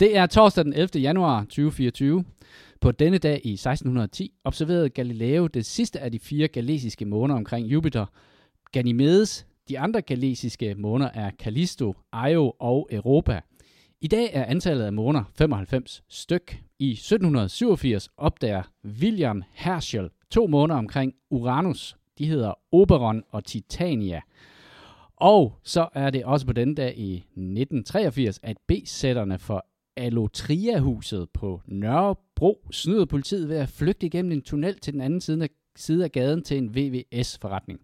Det er torsdag den 11. januar 2024. På denne dag i 1610 observerede Galileo det sidste af de fire galesiske måner omkring Jupiter, Ganymedes. De andre galesiske måner er Callisto, Io og Europa. I dag er antallet af måner 95 styk. I 1787 opdager William Herschel to måner omkring Uranus. De hedder Oberon og Titania. Og så er det også på denne dag i 1983, at B-sætterne for Alotria-huset på Nørrebro snyder politiet ved at flygte igennem en tunnel til den anden side af, side af gaden til en VVS-forretning.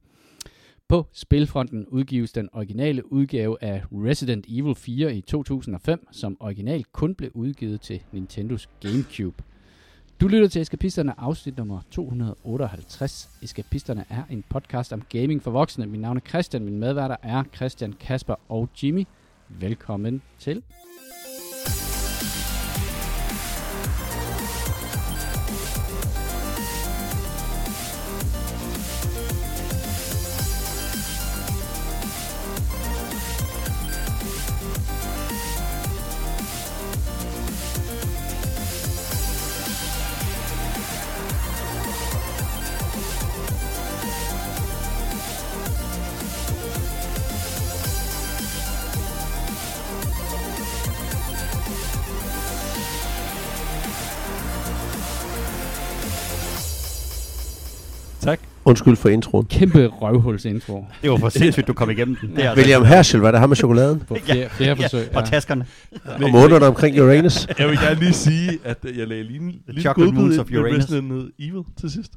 På spilfronten udgives den originale udgave af Resident Evil 4 i 2005, som originalt kun blev udgivet til Nintendos GameCube. Du lytter til Eskapisterne afsnit nummer 258. Eskapisterne er en podcast om gaming for voksne. Mit navn er Christian, min medværter er Christian, Kasper og Jimmy. Velkommen til. Undskyld for introen. Kæmpe røvhulsintro Det var for sindssygt, du kom igennem den. Det er altså- William Herschel, var det ham med chokoladen? på flere, flere forsøg. Ja, og taskerne. Og månederne omkring Uranus? Jeg vil gerne lige sige, at jeg lagde lige en lille chocolate godbid Uranus. Resident Evil til sidst.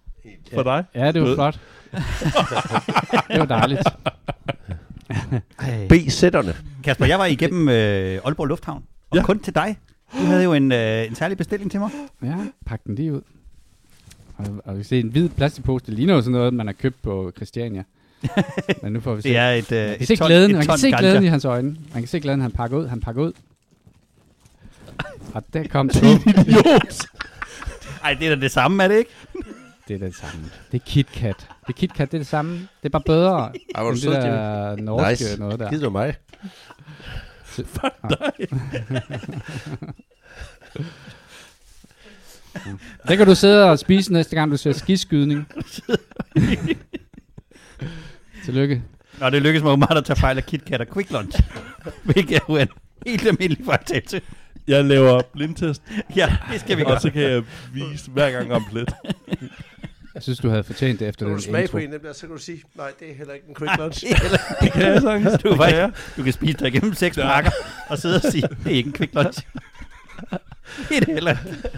For dig. Ja, det var flot. det var dejligt. B-sætterne. Kasper, jeg var igennem øh, Aalborg Lufthavn, og Ja. kun til dig. Du havde jo en, øh, en særlig bestilling til mig. Ja, pak den lige ud. Og, og vi kan se en hvid plastikpose. Det ligner jo sådan noget, man har købt på Christiania. Men nu får vi se. Det er et, øh, man kan et se ton- glæden, et man kan se ganja. glæden i hans øjne. Man kan se glæden, han pakker ud. Han pakker ud. Og der kom det. Idiot! Ej, det er da det samme, er det ikke? Det er det samme. Det er KitKat. Det er KitKat, det er det samme. Det er bare bedre Ej, hvor er end du det sød, der norske Nice. noget der. Gider du mig? Det kan du sidde og spise næste gang, du ser skiskydning. Tillykke. Nå, det lykkedes mig jo meget at tage fejl af KitKat og Quick Lunch. Hvilket er jo en helt almindelig fejltagelse. Jeg laver blindtest, Ja, det skal vi og gøre. så kan jeg vise hver gang om lidt. Jeg synes, du havde fortjent det efter Når den du smager intro. på en af dem så kan du sige, nej, det er heller ikke en quick lunch. Det kan jeg sagtens. Du, kan jeg. du kan spise dig igennem seks Ja. pakker, og sidde og sige, det er ikke en Quick Lunch. det er det heller ikke.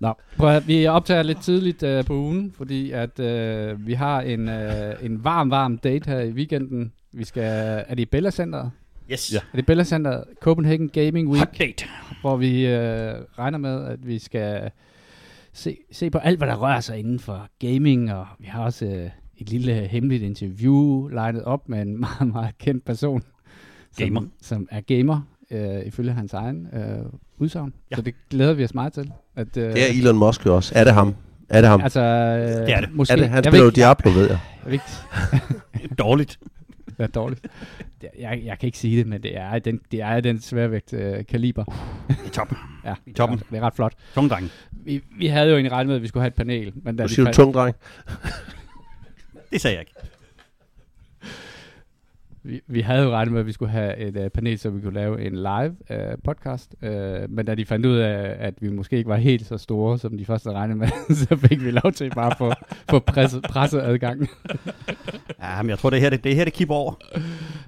Nå, prøv at, vi optager lidt tidligt uh, på ugen, fordi at uh, vi har en, uh, en varm, varm date her i weekenden. Vi skal, er det i Bella Centeret? Yes. Ja. Er det Bella Centeret Copenhagen Gaming Week, Hot date. hvor vi uh, regner med, at vi skal se, se på alt, hvad der rører sig inden for gaming, og vi har også uh, et lille hemmeligt interview legnet op med en meget, meget kendt person, Gamer. som, som er gamer, uh, ifølge hans egen uh, udsagn. Ja. Så det glæder vi os meget til. At, uh, Det er Elon Musk jo også. Er det ham? Er det ham? Altså, øh, Det er det. Måske, er det? Han jeg spiller jo Diablo, ved jeg. jeg Dårligt. være dårligt. Jeg, jeg kan ikke sige det, men det er den, det er den sværvægt øh, kaliber. I top. Ja, I toppen. Det er, det er ret flot. Tung dreng. Vi, vi havde jo egentlig regnet med, at vi skulle have et panel. Men da Du siger tung, dreng. Det sagde jeg ikke vi, vi havde jo regnet med, at vi skulle have et uh, panel, så vi kunne lave en live uh, podcast. Uh, men da de fandt ud af, at vi måske ikke var helt så store, som de først havde regnet med, så fik vi lov til bare at få, få presseadgang. presset. Ja, men jeg tror, det her, det, det her, det kipper over.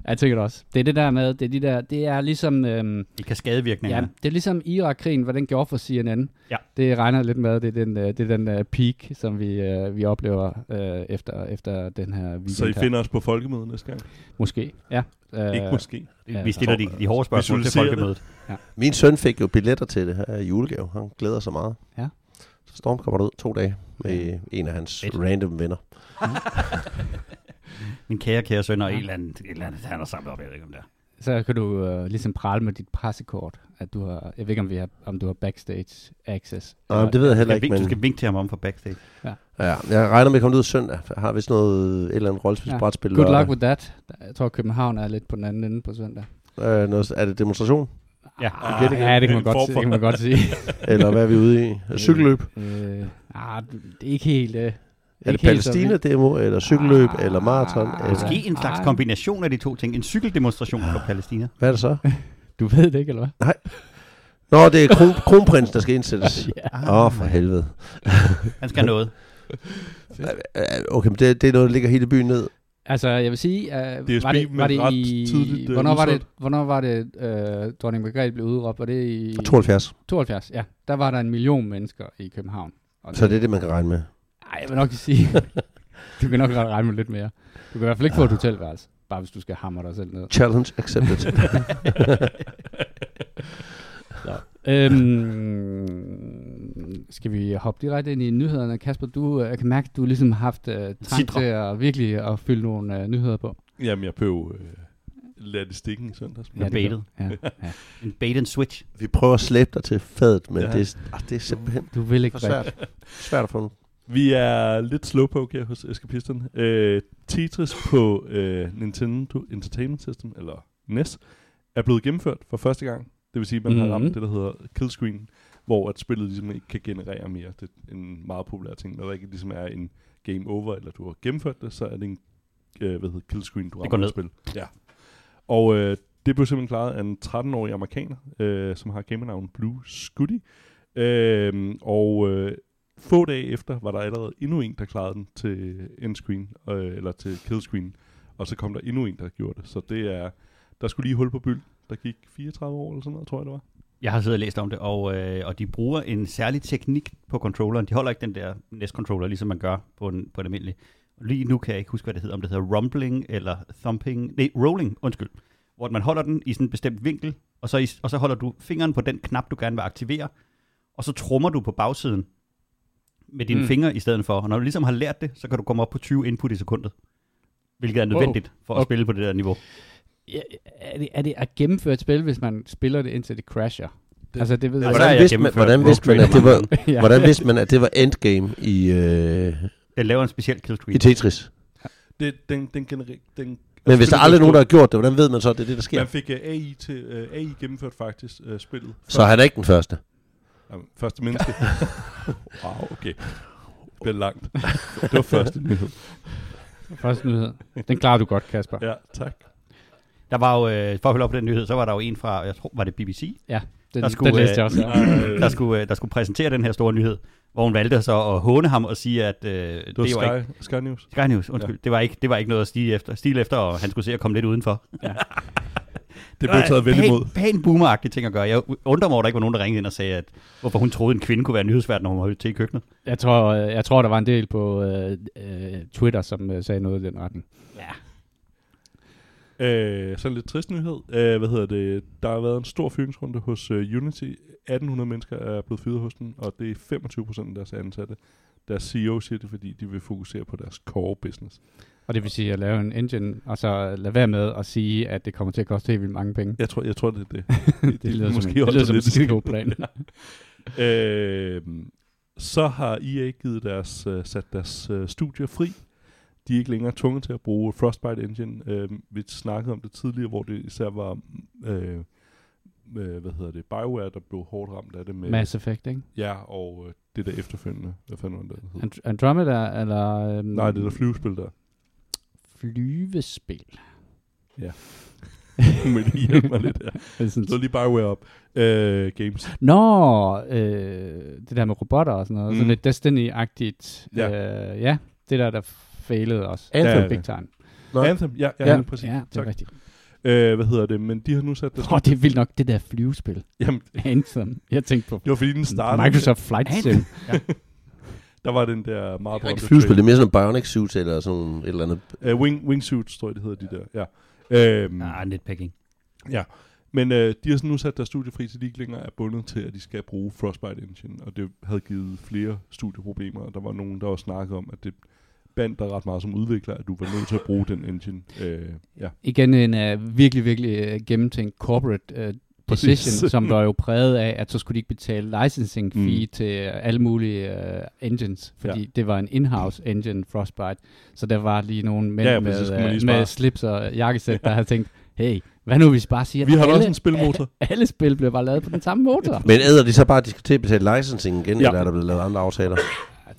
Jeg tænker det også. Det er det der med, det er, de der, det er ligesom... Øhm, I kaskadevirkninger. Ja, det er ligesom Irak-krigen, hvad den gjorde for CNN. Ja. Det regner lidt med, det er den, øh, det er den uh, peak, som vi, uh, vi oplever uh, efter, efter den her weekend Så I her. finder os på folkemødet næste gang. Måske, ja. Uh, Ikke måske. Ja, Vi stiller de, de hårde spørgsmål til det. folkemødet. Min søn fik jo billetter til det her julegave. Han glæder sig meget. Ja. Så Storm kommer ud to dage med en af hans Fedt. random venner. Min kære, kære søn og et eller andet, et eller andet han har samlet op, jeg ved ikke om det er. Så kan du uh, ligesom prale med dit pressekort, at du har, jeg ved ikke, om, vi har, om du har backstage access. Nej, men det ved jeg heller ikke, vink, du men skal vinke til ham om for backstage. ja, jeg regner med at komme ud søndag. Jeg har vist noget, et eller andet rollespilsbrætspil. Good og- luck with that. Jeg tror, København er lidt på den anden ende på søndag. Øh, noget, er det demonstration? Ja. Ah, ja, det kan man En godt, sige, det kan man godt sige. Eller hvad er vi ude i? Cykelløb? Øh, ah, det er ikke helt... Øh, Er det. Palæstina-demo, eller cykelløb, Ah, eller maraton? Eller? Måske en slags kombination af de to ting. En cykeldemonstration for Palæstina. Hvad er det så? Du ved det ikke, eller hvad? Nå, det er kron, kronprins, der skal indsættes. Ja. Åh, oh, for helvede. Han skal noget. Øh, Okay, men det, det er noget, der ligger hele byen ned. Altså, jeg vil sige, uh, DSB var det, var det i... tidligt, øh, hvornår, var det, hvornår var det, uh, dronning Margrethe blev udråbt? Var det i... 72. 72, ja. Der var der en million mennesker i København. Og Så det er det, man kan regne med. Ej, jeg vil nok sige... du kan nok godt regne med lidt mere. Du kan i hvert fald ikke få et hotelværelse. Bare hvis du skal hamre dig selv ned. Challenge accepted. Øhm, skal vi hoppe direkte ind i nyhederne? Kasper, du, øh, jeg kan mærke, at du ligesom har haft uh, trang til at virkelig at fylde nogle uh, nyheder på. Jamen, jeg blev øh, ladt i stikken i søndags. Ja, baitet. Ja, ja. En bait and switch. Vi prøver at slæbe dig til fadet, men Ja. det, er, ah, det er simpelthen Du vil ikke for svært. Svært at få. Vi er lidt slowpoke her hos Escapisten. Øh, Tetris på øh, Nintendo Entertainment System, eller NES, er blevet gennemført for første gang. Det vil sige, at man mm-hmm. har Mhm. ramt det, der hedder killscreen, hvor at spillet ligesom ikke kan generere mere. Det er en meget populær ting. Når der ikke ligesom er en game over, eller du har gennemført det, så er det en øh, hvad hedder, killscreen, du Det går rammer ned. et spil. Ja. Og øh, det blev simpelthen klaret af en 13-årig amerikaner, øh, som har gamernavnet Blue Scooty. Øh, og øh, få dage efter var der allerede endnu en, der klarede den til endscreen, øh, eller til killscreen. Og så kom der endnu en, der gjorde det. Så det er, der skulle lige hul på byld. Der gik 34 år eller sådan noget, tror jeg det var. Jeg har siddet og læst om det, og, øh, og de bruger en særlig teknik på controlleren. De holder ikke den der NES-controller, ligesom man gør på en, på en almindelig. Lige nu kan jeg ikke huske, hvad det hedder, om det hedder rumbling eller thumping, nej, rolling, undskyld. Hvor man holder den i sådan en bestemt vinkel, og så, i, og så holder du fingeren på den knap, du gerne vil aktivere, og så trummer du på bagsiden med dine Mm. fingre i stedet for. Og når du ligesom har lært det, så kan du komme op på 20 input i sekundet. Hvilket er nødvendigt for at Okay. spille på det der niveau. Ja, er, det, er det at gennemføre et spil, hvis man spiller det indtil det crasher? Det- altså, det ved jeg der Hvordan vidste, man, hvordan, vidste man, at det var, ja. hvordan vidste man, at det var endgame i, øh, Den laver en speciel killscreen. i Tetris? Det, den, den genere- den, Men hvis der spillet aldrig er nogen, der har gjort det, hvordan ved man så, at det er det, der sker? Man fik uh, AI, til, uh, AI gennemført faktisk uh, spillet. Så han er ikke den første. Jamen, første menneske. wow, okay. Det bliver langt. Det var første nyhed. Første nyhed. Den klarer du godt, Kasper. Ja, tak. Der var jo, øh, for at følge op på den nyhed, så var der jo en fra, jeg tror, var det BBC, Den, Der skulle, den læste jeg øh, også. Ja. der skulle, øh, der skulle præsentere den her store nyhed, hvor hun valgte så at håne ham og sige, at øh, det, Det var det var Sky, ikke, Sky News. Sky News, undskyld, ja. det, var ikke, det var ikke noget at stige efter, stil efter, og han skulle se at komme lidt udenfor. Det blev taget vel imod. Pæn boomeragtig ting at gøre. Jeg undrer mig, over, at der ikke var nogen, der ringede ind og sagde, at hvorfor hun troede, en kvinde kunne være nyhedsvært, når hun var til i køkkenet. Jeg, tror, øh, jeg tror, der var en del på øh, øh, Twitter, som øh, sagde noget i den retning. Øh, sådan lidt trist nyhed. Øh, hvad hedder det? Der har været en stor fyringsrunde hos uh, Unity. 1800 mennesker er blevet fyret hos den, og det er 25 procent af deres ansatte. Deres CEO siger det, fordi de vil fokusere på deres core business. Og det vil sige at lave en engine, og så lade være med at sige, at det kommer til at koste helt vildt mange penge. Jeg tror, jeg tror det er det. det, det lyder måske som, det også lyder som en skide god plan. øh, så har EA givet deres, uh, sat deres uh, studier fri. De er ikke længere tvunget til at bruge Frostbite Engine. Øh, vi snakkede om det tidligere, hvor det især var, øh, øh, hvad hedder det, BioWare, der blev hårdt ramt af det med, Mass Effect, ikke? ja, og det der efterfølgende, hvad fanden var det, der hed? And- Andromeda, eller... Øhm, Nej, det der flyvespil der. Flyvespil. Men I hjælper mig lidt her. Er Slå lige BioWare op. Øh, games. Nå, øh, det der med robotter og sådan noget. Mm. Sådan lidt Destiny-agtigt. Ja. Øh, ja, det der, der failede også. Anthem. Ja, big time. Nå. Anthem, ja, ja, Ja, ja præcis. ja det er tak. rigtigt. Øh, hvad hedder det? Men de har nu sat deres... Åh, oh, det er vildt nok, det der flyvespil. Jamen, Anthem. Jeg tænkte på det var fordi den startede... Microsoft Flight Sim. Der var den der meget Det er ikke flyvespil, det er mere sådan en bionic suit eller sådan et eller andet. Uh, wing, wingsuits, tror jeg, det hedder de der. Ja. Øhm, Ah, netpacking. ja. Men øh, de har så nu sat deres studie fri, så de ikke længere er bundet til, at de skal bruge Frostbite Engine. Og det havde givet flere studieproblemer, og der var nogen, der også snakkede om, at det bandt dig ret meget som udvikler, at du var nødt til at bruge den engine. Øh, ja. Igen en uh, virkelig, virkelig uh, gennemtænkt corporate uh, decision, Præcis. som var jo præget af, at så skulle de ikke betale licensing fee Mm. til uh, alle mulige uh, engines, fordi Ja. ja. det var en in-house engine, Frostbite. Så der var lige nogle mænd Ja, ja, ja, præcis, med, uh, med slips og jakkesæt, der havde tænkt, hey, Hvad nu hvis vi bare siger, Vi har alle, også en spilmotor. alle spil bliver bare lavet på den samme motor? Men æder de så bare, at de skal til at betale licensing igen, Ja. ja. eller er der blevet lavet andre aftaler?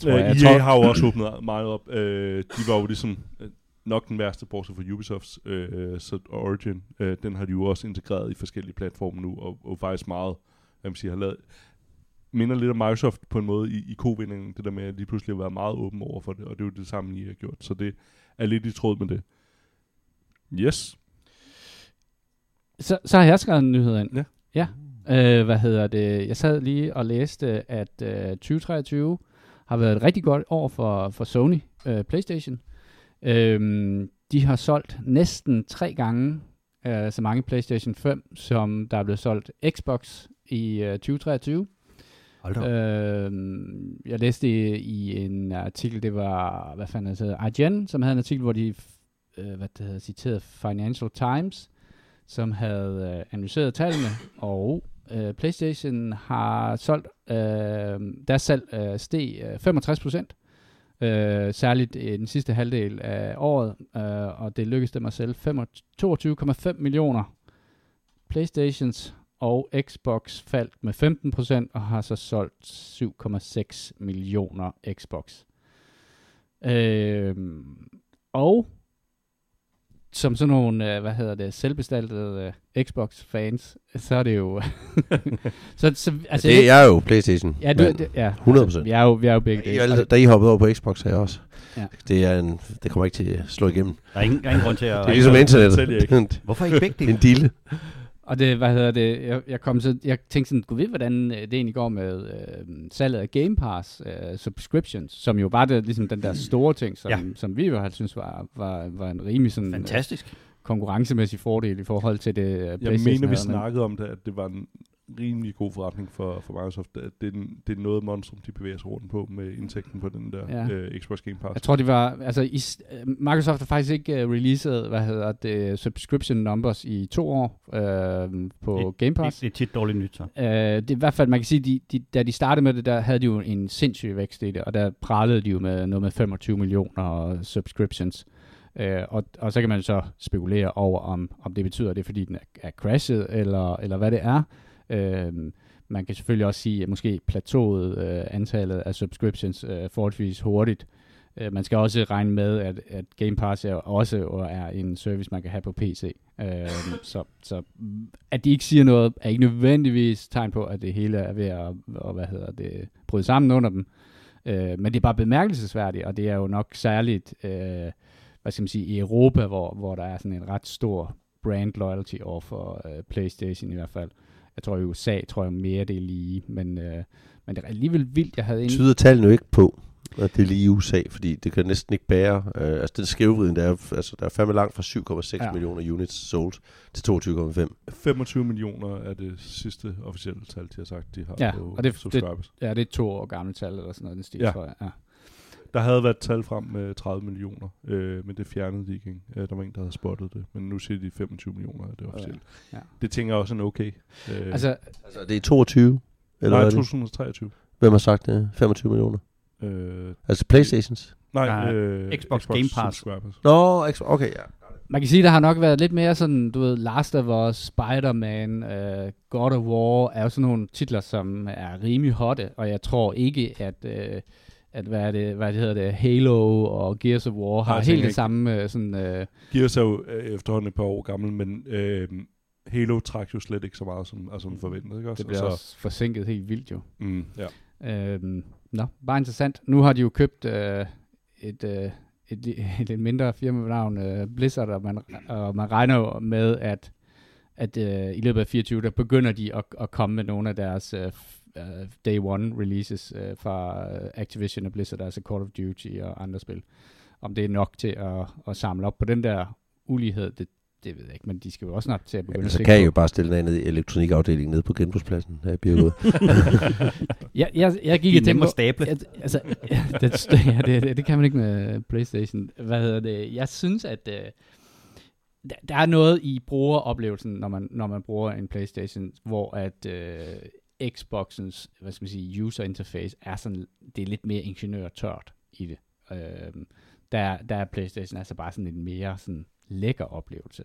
Jeg tror, Øh, jeg, EA tror, har jo også åbnet meget op. Øh, de var jo ligesom øh, nok den værste, bortset for Ubisofts øh, så Origin. Øh, den har de jo også integreret i forskellige platforme nu, og, og faktisk meget, hvad man siger, har lavet, minder lidt om Microsoft på en måde i, i kovindingen, det der med at lige pludselig at være meget åben over for det, og det er jo det samme, I har gjort. Så det er lidt i tråd med det. Yes. så, så har jeg skrevet en nyhed ind. Ja. ja. Øh, hvad hedder det? Jeg sad lige og læste, at øh, 2023 har været et rigtig godt år for, for Sony øh, PlayStation. Øhm, de har solgt næsten tre gange øh, så mange PlayStation 5, som der er blevet solgt Xbox i øh, 2023. Hold da. Øh, jeg læste i, i en artikel, det var, hvad fanden det hedder, IGN, som havde en artikel, hvor de øh, hvad det hedder, citeret Financial Times, som havde øh, analyseret tallene, og øh, PlayStation har solgt, øh, deres salg øh, steg øh, 65 procent, øh, særligt i den sidste halvdel af året, øh, og det lykkedes dem at sælge 22,5 millioner Playstations, og Xbox faldt med 15% og har så solgt 7,6 millioner Xbox. Øh, og som sådan nogle, øh, hvad hedder det, selvbestaltede øh, Xbox-fans, så er det jo... så, så, altså, Det er jo Playstation. ja, du, det, ja, 100%. Altså, vi, er jo, vi er jo begge I, dele. det- da I hoppede over på Xbox her også. Ja. Det, er en, det kommer ikke til at slå igennem. Der er ingen, der er ingen grund til at... Det er ligesom internettet. Hvorfor ikke begge dele? en dille. Og det, hvad hedder det, jeg, jeg, kom så, jeg tænkte sådan, gud ved, hvordan øh, det egentlig går med øh, salget af Game Pass øh, subscriptions, som jo var det, ligesom den der store ting, som, Ja. som vi jo har synes var, var, var en rimelig sådan, øh, Fantastisk. konkurrencemæssig fordel i forhold til det øh, Jeg mener, vi snakkede om det, at det var en rimelig god forretning for, for Microsoft. At det, er det er noget monstrum, de bevæger sig rundt på med indtægten på den der Ja. øh, Xbox Game Pass. Jeg tror, det var, altså i, øh, Microsoft har faktisk ikke uh, releaset, hvad hedder det, subscription numbers i to år uh, på Game Pass. Det, det er tit dårligt nyt, så. Uh, det er i hvert fald, man kan sige, de, de, da de startede med det, der havde de jo en sindssyg vækst i det, og der pralede de jo med noget med 25 millioner subscriptions. Uh, og, og så kan man så spekulere over, om, om det betyder, at det er fordi, den er, er crashet, eller, eller hvad det er. Uh, man kan selvfølgelig også sige, at måske plateauet uh, antallet af subscriptions uh, forholdsvis hurtigt. Uh, man skal også regne med, at, at Game Pass er også er en service, man kan have på PC. Uh, så, så at de ikke siger noget, er ikke nødvendigvis tegn på, at det hele er ved at, og, hvad hedder det, bryde sammen under dem. Uh, men det er bare bemærkelsesværdigt, og det er jo nok særligt, uh, hvad skal man sige, i Europa, hvor, hvor der er sådan en ret stor brand loyalty over for uh, PlayStation i hvert fald. Jeg tror i USA, tror jeg mere det er lige, men, øh, men det er alligevel vildt, jeg havde en... tyder tallene jo ikke på, at det er lige i USA, fordi det kan næsten ikke bære. Øh, altså den skævvriden, der er, altså, der er fandme langt fra 7,6 Ja. millioner units solgt til 22,5. 25 millioner er det sidste officielle tal, de har sagt, de har Ja, på og det- subscribers. Ja, det er to år gammelt tal eller sådan noget, den stil, Ja. tror jeg. Ja. Der havde været tal frem med 30 millioner, øh, men det fjernede de ikke. Øh, der var en, der havde spottet det, men nu siger de 25 millioner, er det officielt. Ja. Det tænker jeg også er en okay. Øh, Altså, Altså det er 22, eller nej, hvad er det? 2023. Hvem har sagt det? 25 millioner? Øh, Altså Playstations? nej, øh, Xbox Game Pass. subscribers. Nå, X- okay, ja. man kan sige, der har nok været lidt mere sådan, du ved, Last of Us, Spider-Man, uh, God of War, er jo sådan nogle titler, som er rimelig hotte, og jeg tror ikke, at, uh, at hvad, er det, hvad det hedder det, Halo og Gears of War har jeg helt det samme uh, sådan... Uh, Gears er jo øh, efterhånden et par år gammel, men øh, Halo trak jo slet ikke så meget, som, altså, som forventet. Ikke også? det bliver Og også forsinket helt vildt jo. Mm, ja. Øhm, nå, bare interessant. Nu har de jo købt øh, et, øh, et, et lidt mindre firma ved navn øh, Blizzard, og man, og man regner med, at, at øh, i løbet af 24, der begynder de at, at komme med nogle af deres øh, øh, day one releases øh, fra øh, Activision og Blizzard, altså Call of Duty og andre spil. Om det er nok til at, at samle op på den der ulighed, det, det ved jeg ikke, men de skal jo også snart til at begynde Jamen, at så kan I jo bare stille den ned i elektronikafdelingen nede på genbrugspladsen her i Birkerud. Jeg, jeg, jeg gik på, at stable. Ja, altså, ja, det, ja, det, det, det kan man ikke med Playstation. Hvad hedder det? Jeg synes, at øh, der, der er noget i brugeroplevelsen, når man, når man bruger en Playstation, hvor at øh, Xboxens, hvad skal man sige, user interface er sådan, det er lidt mere ingeniørtørt i det. Øh, der, der er Playstation altså bare sådan en mere sådan lækker oplevelse.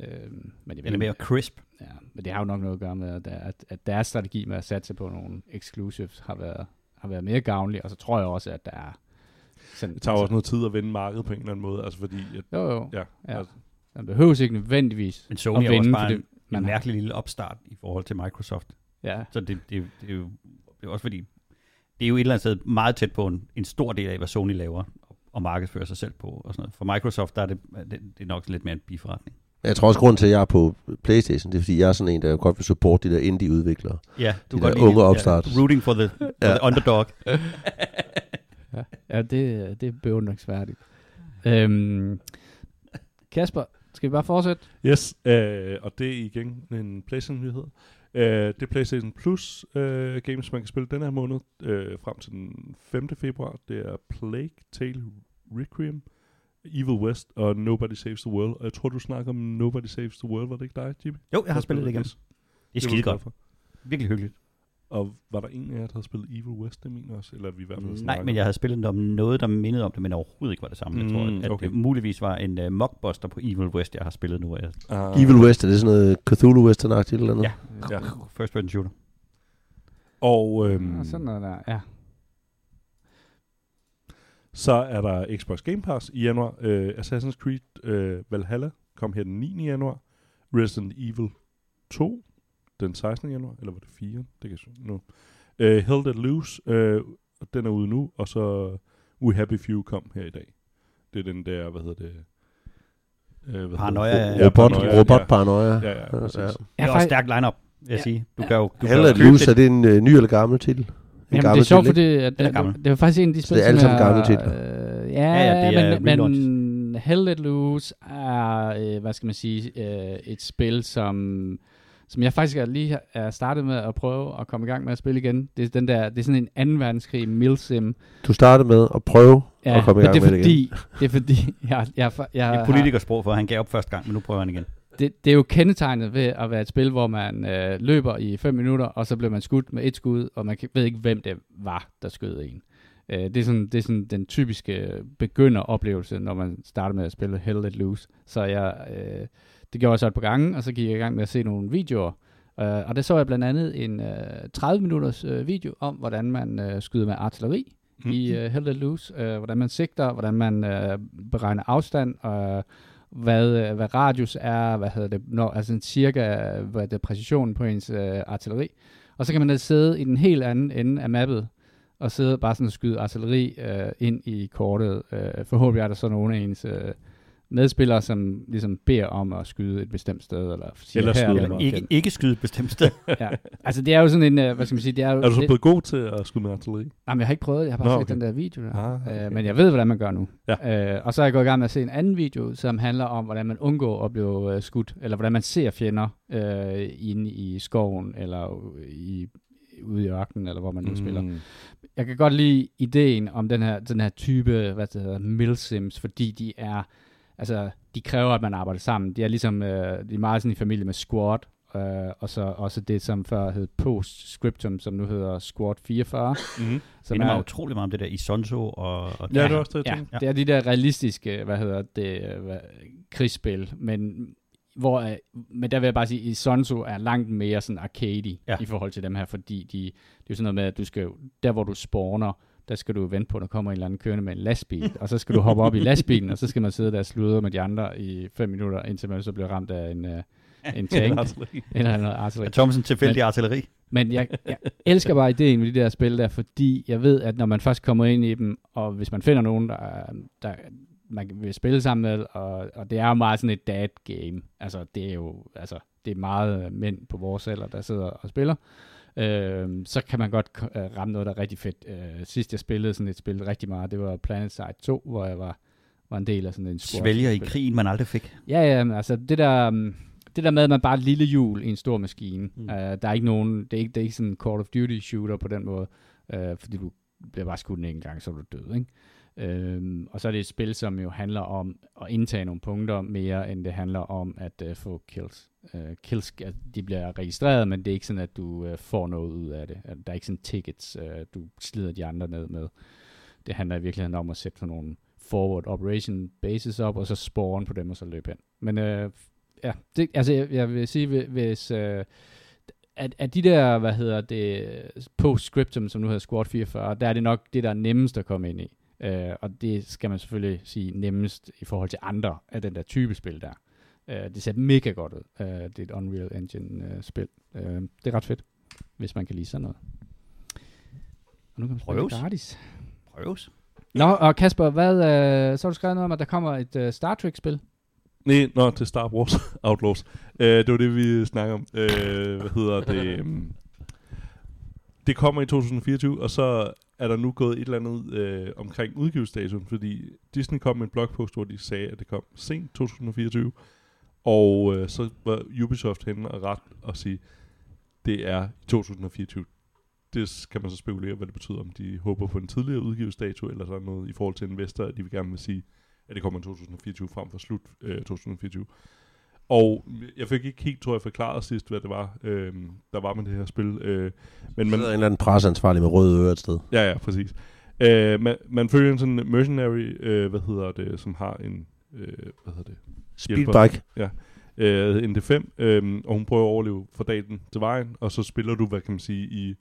Øh, men, Den er mere crisp. Ja, men det har jo nok noget at gøre med, at, at, at deres strategi med at satse på nogle exclusives har været, har været mere gavnlig, og så tror jeg også, at der er... Sådan, Det tager jo også noget tid at vende markedet på en eller anden måde, altså fordi... At, Jo, jo. ja, Ja. Altså, Man behøver ikke nødvendigvis Men at Sony er også vinde, bare fordi en, man en mærkelig lille opstart i forhold til Microsoft. Ja, Så det, det, det, er jo det er også fordi, det er jo et eller andet sted meget tæt på en, en stor del af, hvad Sony laver og markedsfører sig selv på. Og sådan noget. For Microsoft der er det, det, det er nok lidt mere en biforretning. Jeg tror også, grund til, at jeg er på Playstation, det er, fordi jeg er sådan en, der godt vil supporte de der indie-udviklere. Ja, du De der godt lide- unge opstart. Ja, rooting for the, for Ja. the underdog. ja. ja det, det er beundringsværdigt. Øhm, Kasper, skal vi bare fortsætte? Yes, øh, og det er igen en PlayStation-nyhed. Øh, det er PlayStation Plus øh, games, man kan spille den her måned øh, frem til den 5. februar. Det er Plague Tale Requiem, Evil West og Nobody Saves the World. Og jeg tror, du snakker om Nobody Saves the World. Var det ikke dig, Jimmy? Jo, jeg har spillet det igen. Det er skide godt. Virkelig hyggeligt. Og var der en af jer, der havde spillet Evil West, det mener også? Eller vi i hvert fald Nej, snakket men jeg havde spillet om noget, der mindede om det, men overhovedet ikke var det samme. Jeg tror, Mm, at okay. det muligvis var en uh, mockbuster på Evil West, jeg har spillet nu. Jeg, Ah, Evil West, er det sådan noget Cthulhu Western-agtigt eller noget? Ja. Ja. First person shooter. Og øhm, Ja, sådan noget der, ja. Så er der Xbox Game Pass i januar. Uh, Assassin's Creed uh, Valhalla kom her den 9. januar. Resident Evil 2 den 16. januar. Eller var det 4? Det kan jeg nu. Uh, Held at Loose, uh, den er ude nu. Og så We Happy Few kom her i dag. Det er den der, hvad hedder det? Uh, hvad Paranoia, hedder det? ja. Robot, Paranoia, robot paranoia. Ja, ja, præcis. Ja. Det Jeg er er også faktisk- stærk lineup, vil jeg Ja. sige. Du kan jo, du Hell at Loose, er det. en uh, ny eller gammel titel? En Jamen, det er sjovt, for titel, det, at, er at, gammel. det var faktisk en af de spil, det er alle sammen gamle titler. Øh, ja, Ja, ja, det er men, relaunch. men Hell Let Loose er, øh, hvad skal man sige, øh, et spil, som, som jeg faktisk er lige er startet med at prøve at komme i gang med at spille igen. Det er, den der, det er sådan en anden verdenskrig milsim. Du startede med at prøve Ja, at komme i gang det er med det fordi, det er fordi, jeg, jeg, jeg, jeg Det er politikersprog, for han gav op første gang, men nu prøver han igen. det, det er jo kendetegnet ved at være et spil, hvor man øh, løber i 5 minutter, og så bliver man skudt med et skud, og man ved ikke, hvem det var, der skød en. Øh, det, er sådan, det er sådan den typiske begynderoplevelse, når man starter med at spille Hell Let Loose. Så jeg, øh, det gjorde jeg så et par gange, og så gik jeg i gang med at se nogle videoer. Øh, og der så jeg blandt andet en øh, 30-minutters øh, video om, hvordan man øh, skyder med artilleri Mm. i øh, Hell Let Loose. Øh, hvordan man sigter, hvordan man øh, beregner afstand, og hvad, øh, hvad radius er, hvad hedder det, når, altså en cirka, hvad det er præcisionen på ens øh, artilleri. Og så kan man da sidde i den helt anden ende af mappet, og sidde bare sådan og skyde artilleri øh, ind i kortet. Øh, forhåbentlig er der så nogle af ens øh, medspillere, som ligesom beder om at skyde et bestemt sted, eller siger Eller her, skyde eller Ikke, ikke skyde et bestemt sted. ja. Altså det er jo sådan en, øh, hvad skal man sige, det er jo... Er du så blevet god til at skyde med artilleri? Jamen, jeg har ikke prøvet det, jeg har bare Nå, set okay. den der video der. Ah, Øh, okay. men jeg ved, hvordan man gør nu. Ja. Øh, og så er jeg gået i gang med at se en anden video, som handler om, hvordan man undgår at blive øh, skudt, eller hvordan man ser fjender øh, inde i skoven, eller i, ude i ørkenen, eller hvor man nu mm. spiller. Jeg kan godt lide ideen om den her, den her type, hvad det hedder, milsims, fordi de er, altså, de kræver, at man arbejder sammen. De er ligesom, øh, de er meget sådan i familie med Squad, øh, og så også det, som før hed Postscriptum, som nu hedder Squad 44. Mm-hmm. Det Som mig utrolig meget om det der Isonzo og, og Ja, det er også det, Ja, det er de der realistiske, hvad hedder det, øh, hvad, krigsspil, men hvor, øh, men der vil jeg bare sige, at Sonso er langt mere sådan arcade Ja. ja. i forhold til dem her, fordi de, det er jo sådan noget med, at du skal, der hvor du spawner, der skal du vente på, at der kommer en eller anden kørende med en lastbil, og så skal du hoppe op i lastbilen, og så skal man sidde der og sludre med de andre i fem minutter, indtil man så bliver ramt af en, øh, en tank, Artilleri. eller noget artilleri. Er Thomsen tilfældig artilleri? Men jeg, jeg elsker bare ideen med de der spil der, fordi jeg ved, at når man først kommer ind i dem, og hvis man finder nogen, der, er- der man vil spille sammen med, og, og det er jo meget sådan et dad game. Altså, det er jo, altså, det er meget mænd på vores alder, der sidder og spiller. Øh, så kan man godt øh, ramme noget, der er rigtig fedt. Øh, sidst jeg spillede sådan et spil rigtig meget, det var Planet Side 2, hvor jeg var, var en del af sådan en squad. Svælger i krigen, man aldrig fik. Ja, ja, men altså det der, um, det der med, at man bare er et lille hjul i en stor maskine. Mm. Uh, der er ikke nogen, det er ikke, det er ikke sådan en Call of Duty shooter på den måde, uh, fordi du bliver bare skudt en gang, så er du død, ikke? Øhm, og så er det et spil, som jo handler om at indtage nogle punkter mere, end det handler om at uh, få kills. Øh, uh, kills, at de bliver registreret, men det er ikke sådan, at du uh, får noget ud af det. At Der er ikke sådan tickets, uh, du slider de andre ned med. Det handler i virkeligheden om at sætte sådan nogle forward operation bases op, og så spawn på dem, og så løbe hen. Men øh, ja, det, altså jeg, jeg vil sige, hvis, øh, at, at de der, hvad hedder det, postscriptum, som nu hedder Squad 44, der er det nok det, der er nemmest at komme ind i. Øh, og det skal man selvfølgelig sige nemmest i forhold til andre af den der type spil der. Øh, det ser mega godt ud. Øh, det er et Unreal Engine øh, spil. Øh, det er ret fedt, hvis man kan lide sådan noget. Og nu kan man spille gratis. Prøves. Nå, og Kasper, hvad, øh, så har du skrevet noget om, at der kommer et øh, Star Trek-spil. Nej, nå, til Star Wars Outlaws. Øh, det var det, vi snakker om. Øh, hvad hedder det? Det kommer i 2024, og så er der nu gået et eller andet øh, omkring udgivelsesdatoen, fordi Disney kom med en blogpost, hvor de sagde, at det kom sent 2024, og øh, så var Ubisoft henne og ret og sige, det er i 2024. Det kan man så spekulere, hvad det betyder, om de håber på en tidligere udgivelsesdato, eller sådan noget i forhold til investorer, at de vil gerne vil sige, at det kommer i 2024 frem for slut øh, 2024. Og jeg fik ikke helt, tror jeg, forklaret sidst, hvad det var, øh, der var med det her spil. Øh, men Man, en eller anden presseansvarlig med røde ører et sted. Ja, ja, præcis. Øh, man, man følger en sådan mercenary, øh, hvad hedder det, som har en, øh, hvad hedder det, Speedbike. øh, en D5, øh, og hun prøver at overleve fra dagen til vejen, og så spiller du, hvad kan man sige, i,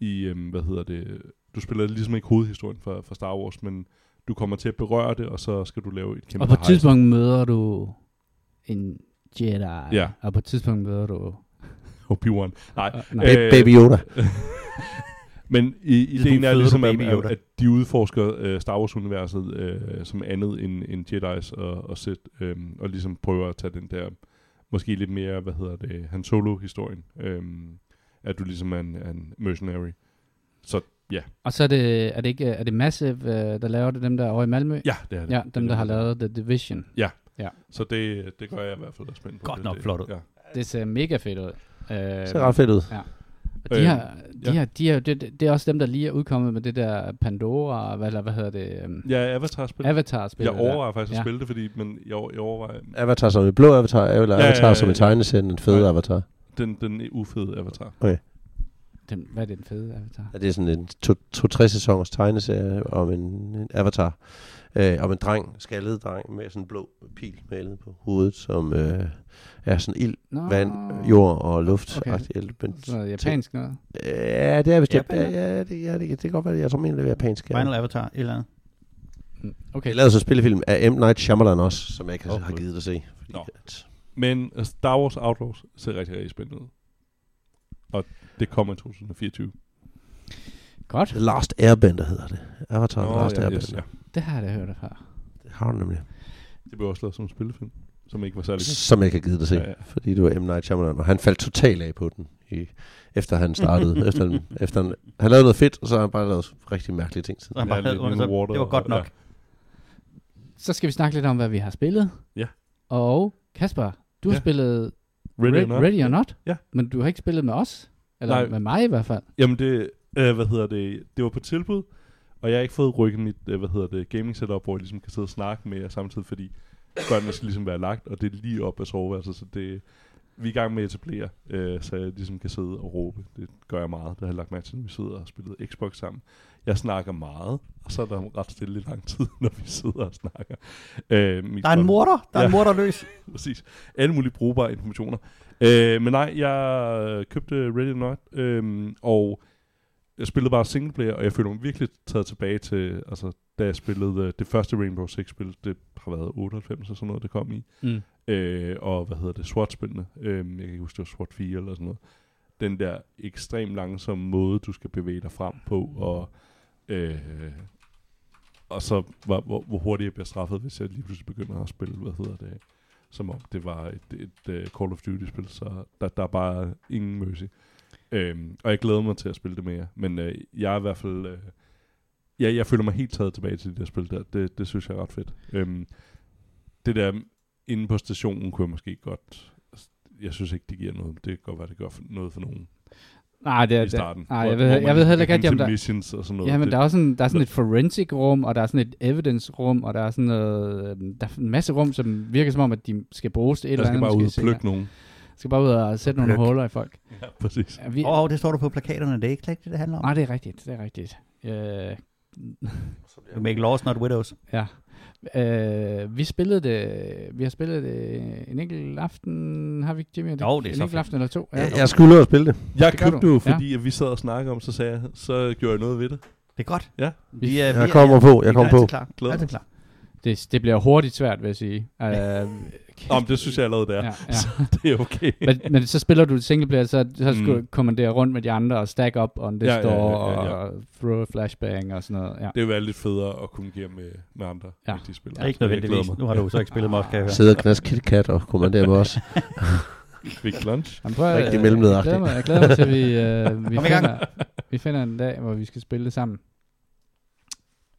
i øh, hvad hedder det, du spiller ligesom ikke hovedhistorien for, for Star Wars, men du kommer til at berøre det, og så skal du lave et kæmpe Og på et tidspunkt møder du en Jedi. Ja. Og på et tidspunkt møder du... Obi-Wan. Nej, nej. Ba- Baby Yoda. Men i, ideen er ligesom, at, at, at de udforsker øh, Star Wars-universet øh, som andet end, end Jedi's og, og Sith, øh, og ligesom prøver at tage den der, måske lidt mere, hvad hedder det, Han Solo-historien, øh, at du ligesom er en, en mercenary. Så ja, Og så er det, er det ikke er det Massive, øh, der laver det, dem der over i Malmø? ja det er det. Ja, dem er der har lavet The Division. Så det, det gør jeg i hvert fald er spændt på. Godt det, nok flot ud. Ja. Det ser mega fedt ud. Øh, Det ser ret fedt ud. Og de Øh, har, de ja. har, de har, det, det er også dem, der lige er udkommet med det der Pandora, hvad, eller hvad hedder det, um, Ja, Avatar-spil. Avatar-spil. Jeg overvejer faktisk at Ja. spille det, fordi men jeg, jeg overvejer Avatar som et blå avatar, eller Ja, ja, avatar ja, som ja. en tegneserie, en fed Nej. avatar. den, den ufede Avatar. Den, hvad er det, den fede Avatar? Ja, det er sådan en to- to-tre sæsoners tegneserie om en, en avatar. Øh, om en dreng, skaldet dreng med sådan en blå pil malet på hovedet, som øh, er sådan ild, Nå, vand, jord og luft. Okay. Okay. Men, Sådan noget japansk noget. ja, det er vist... Ja, Japan, ja. ja, det, ja, det, det kan godt være, jeg tror, det er japansk. Ja. Final Avatar, et eller andet. Mm, Okay. Jeg lavede så en spillefilm af M. Night Shyamalan også, som jeg ikke har, Åh, har givet at se. Fordi Nå. at, Men øh, Star Wars Outlaws ser rigtig, rigtig spændende ud. Og det kommer i 2024. Godt. The Last Airbender hedder det. Avatar The Nå, Last ja, Airbender. yes, ja. Det har jeg da hørt af før. Det har du nemlig. Det blev også lavet som en spillefilm, som ikke var særlig. Som jeg ikke har givet at se. Ja, ja. Fordi det var M. Night Shyamalan, og han faldt totalt af på den. I, efter han startede. efter, han, efter han, han lavede noget fedt, og så har han bare lavet rigtig mærkelige ting. siden. Han bare Ja, havde under, water det var godt og- nok. Så skal vi snakke lidt om, hvad vi har spillet. Ja. Og Kasper, du har Ja. spillet Ready or Re- Not? Ready or Not? Ja. Men du har ikke spillet med os? Eller Nej. med mig i hvert fald? Jamen det, øh, hvad hedder det, det var på tilbud, og jeg har ikke fået rykket mit, øh, hvad hedder det, gaming setup, hvor jeg ligesom kan sidde og snakke med jer samtidig, fordi børnene skal ligesom være lagt, og det er lige op af soveværelset, så det, vi er i gang med at etablere, øh, så jeg ligesom kan sidde og råbe. Det gør jeg meget. Det har jeg lagt mærke til, når vi sidder og har spillet Xbox sammen. Jeg snakker meget, og så er der ret stille i lang tid, når vi sidder og snakker. Øh, Der er en morder. Der er en Ja. morder løs. præcis. Alle mulige brugbare informationer. Øh, men nej, jeg købte Ready or Not, øh, og jeg spillede bare singleplayer, og jeg føler mig virkelig taget tilbage til, altså, da jeg spillede øh, det første Rainbow Six-spil, det har været 98 eller sådan noget, det kom i. Mm. Øh, og hvad hedder det, SWAT-spillene. Øh, jeg kan ikke huske, det var SWAT 4 eller sådan noget. Den der ekstremt langsomme måde, du skal bevæge dig frem på, og, øh, og så hvor, hvor, hvor hurtigt jeg bliver straffet, hvis jeg lige pludselig begynder at spille, hvad hedder det, som om det var et, et, et Call of Duty-spil, så der, der er bare ingen mercy. Øhm, og jeg glæder mig til at spille det mere, men øh, jeg er i hvert fald, øh, ja, jeg føler mig helt taget tilbage til det der spil der, det, det synes jeg er ret fedt. Øhm, det der inde på stationen kunne jeg måske godt, jeg synes ikke, det giver noget, det kan godt være, det gør for, noget for nogen Nej, det er i starten. Nej, jeg ved, jeg man ved heller ikke om der... missions og sådan noget. Ja, men det, der er, sådan, der er sådan et forensic rum, og der er sådan et evidence rum, og der er sådan noget, der er en masse rum, som virker som om, at de skal bruges til et der eller skal andet. bare ud og plukke nogen. Skal bare ud og sætte nogle huller i folk. Ja, præcis. Ja, vi, Åh, oh, det står der på plakaterne. Det er ikke det, det handler om. Nej, det er rigtigt, det er rigtigt. Øh, You make laws, not widows. Ja. Øh, vi spillede det, vi har spillet det en enkelt aften, har vi ikke, Jimmy? Jo, det er en enkelt aften eller to. Ja, jeg skulle at spille det. Jeg Det købte du. jo, fordi at vi sad og snakkede om, så sagde jeg, så gjorde jeg noget ved det. Det er godt. Ja. Vi er, Jeg kommer på, jeg kommer på. Klar. Glæder Altid mig. klar. Det, det bliver hurtigt svært, vil jeg sige. Uh, Om det synes jeg allerede, det er. ja, ja. Så det er okay. men, men så spiller du singleplayer, så, så skal Mm. du kommandere rundt med de andre og stack up on this Ja, ja, ja, door ja, ja. og throw a flashbang og sådan noget. Ja. Det vil være lidt federe at kommunikere med, med andre Ja. rigtige spillere. Det er ikke nødvendigvis. Nu har du så ikke spillet mig, kan jeg høre. Sidder og knask KitKat og kommanderer med os. Big lunch. Jamen, prøv, Rigtig øh, mellemlederagtigt. Jeg jeg glæder mig til, at vi, øh, vi, Kom i gang. finder, vi finder en dag, hvor vi skal spille det sammen.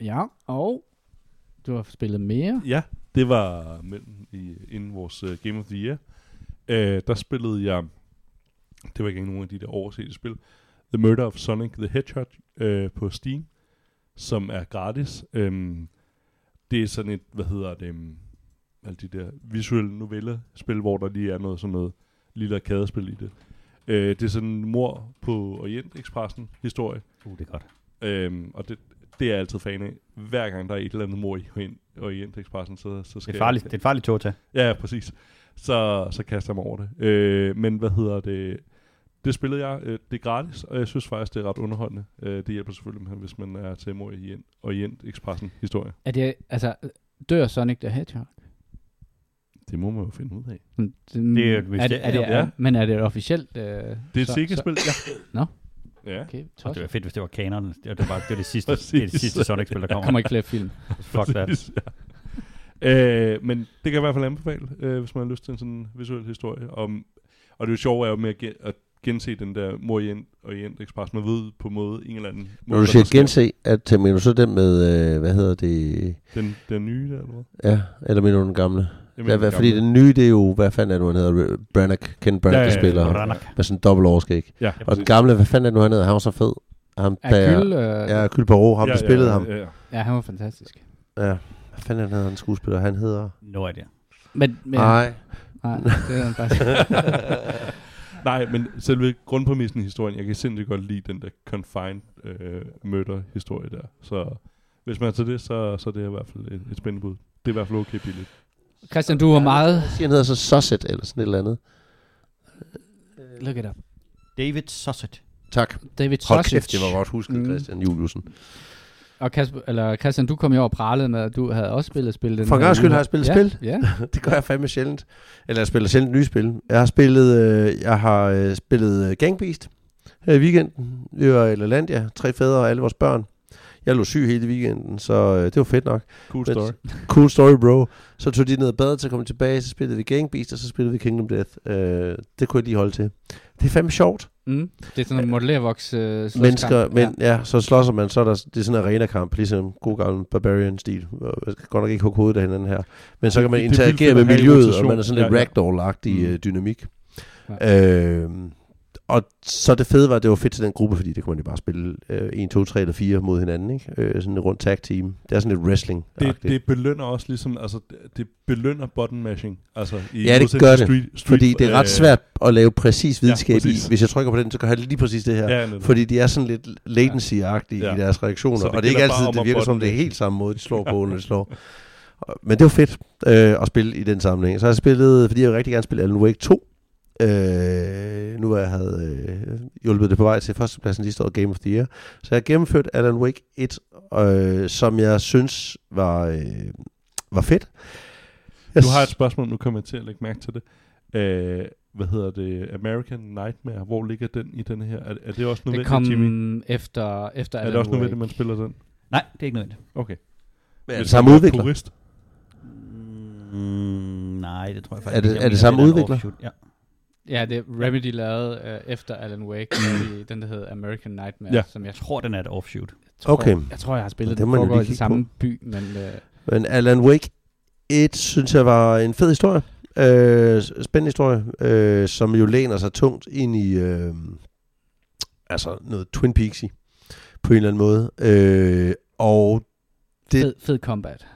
Ja, og du har spillet mere. Ja, det var mellem i, inden vores uh, Game of the Year. Uh, der spillede jeg, det var ikke nogen af de der oversete spil, The Murder of Sonic the Hedgehog uh, på Steam, som er gratis. Um, det er sådan et, hvad hedder det, um, alle de der visuelle novelle-spil, hvor der lige er noget sådan noget lille arkadespil i det. Uh, det er sådan en mor på Orient Expressen historie. Uh, det er godt. Øhm, og det, det er jeg altid fan af. Hver gang der er et eller andet mor i Orient, Orient Expressen, så, så Det skal er, farligt, det er et farligt tog at tage. jeg... Ja, ja, præcis. Så, så kaster jeg mig over det. Øh, men hvad hedder det? Det spillede jeg. Øh, det er gratis, og jeg synes faktisk, det er ret underholdende. Øh, det hjælper selvfølgelig, med, hvis man er til mor i Orient, Orient Expressen historie. Er det, altså, dør Sonic the Hedgehog? Det må man jo finde ud af. Det, Det er er det, er det. Ja. Men er det officielt? Øh, Det er et Sega-spil, ja. Nå. Ja. Okay, Og det var fedt, hvis det var kanon. Det var, det var, det var det sidste, det det sidste Sonic-spil, der Der kommer. kommer ikke flere film. Fuck that. Præcis, ja. øh, men det kan jeg i hvert fald anbefale, øh, hvis man har lyst til en sådan visuel historie. Om, og det er jo sjovt er jo med at, gen, at gense den der Mor i Orient, Express. Man ved på en måde, en eller anden Når du siger gense, at mener du så den med, øh, hvad hedder det, Den, den nye der, eller hvad? ja, eller mener du den gamle? Jeg Ja, hvad, fordi den nye, det er jo, hvad fanden er det nu, han hedder? Branagh, Ken Branagh, Ja, der ja, ja, spiller ja. Branagh. med sådan en dobbelt overskæg. Ja, Og den gamle, hvad fanden er det nu, han hedder? Han var så fed. Ham, der, Hercule, øh, ja, Hercule Poirot, ham, der spillede ham. Ja, ja. ja, han var fantastisk. Ja, hvad fanden er det, han skuespiller? Han hedder... No idea. Men, men Nej. nej, det er han faktisk. Nej, men selve grundpræmissen i historien, jeg kan sindssygt godt lide den der confined øh, murder-historie der. Så hvis man er til det, så, så er det i hvert fald et, et spændende bud. Det er i hvert fald okay billigt. Christian, du var meget... Jeg siger, han hedder så Susset, eller sådan et eller andet. Look it up. David Susset. Tak. David Hold kæft, det var godt husket, Mm. Christian Juliusen. Og Kasper, eller Christian, du kom jo over og pralede med, at du havde også spillet spil. Den For gangs skyld har jeg spillet ja, spil. Ja, det gør jeg fandme sjældent. Eller jeg spiller sjældent nye spil. Jeg har spillet, øh, jeg har øh, spillet øh, Gang Beast her i weekenden. Vi var i LaLandia, tre fædre og alle vores børn. Jeg lå syg hele weekenden, så øh, det var fedt nok. Cool Men- story. Cool story, bro. Så tog de ned og bad til at komme tilbage, så spillede vi Gang Beast, og så spillede vi Kingdom Death. Øh, det kunne jeg lige holde til. Det er fandme sjovt. mm. det er sådan en modellervoks øh. Mennesker, men ja. ja, så slås man, så er der, det er sådan en arena-kamp, ligesom god gammel Barbarian-stil. Jeg skal godt nok ikke hugge hovedet af hinanden her. Men så kan man Det- er interagere med miljøet, og man er sådan lidt Ja, ja. ragdoll-agtig Mm. øh, dynamik. Ja. Øh, og så det fede var, at det var fedt til den gruppe, fordi det kunne man jo bare spille øh, 1, 2, 3 eller 4 mod hinanden. Ikke? Øh, sådan et rundt tag team. Det er sådan lidt wrestling Det, det belønner også ligesom, altså det, belønner button mashing. Altså, i Ja, det gør det. Street, street, Fordi det er ret øh, svært at lave præcis videnskab ja, i. præcis. Hvis jeg trykker på den, så gør jeg lige præcis det her. Ja, netop. Fordi de er sådan lidt latency-agtige Ja. i deres reaktioner. Så det og det er ikke altid, det virker som, det er helt samme måde, de slår på, når de slår. Men det var fedt øh, at spille i den sammenhæng. Så har jeg spillet, fordi jeg rigtig gerne spille Alan Wake 2. Øh, nu hvor jeg havde øh, hjulpet det på vej til førstepladsen sidste år, Game of the Year. Så jeg har gennemført Alan Wake 1, øh, som jeg synes var, øh, var fedt. Jeg Du har et spørgsmål, nu kommer jeg til at lægge mærke til det. Øh, hvad hedder det? American Nightmare. Hvor ligger den i den her? Er, er det også Det nødvendigt, kom Jimmy? efter, efter Er Alan det også nødvendigt, man spiller den? Nej, det er ikke nødvendigt. Okay. Men er det samme er udvikler? Purist. Mm, nej, det tror jeg faktisk Er det- ikke. Er det samme er udvikler? offshoot. Ja. Ja, det er Remedy lavet øh, efter Alan Wake, i den der hedder American Nightmare, Ja. som jeg tror, den er et offshoot. tror, Okay. jeg tror, jeg har spillet Det den foregår i samme by, men øh, Men Alan Wake 1 synes jeg var en fed historie. Øh, spændende historie, øh, som jo læner sig tungt ind i øh, altså noget Twin Peaks på en eller anden måde. Øh, og Det- fed, fed combat.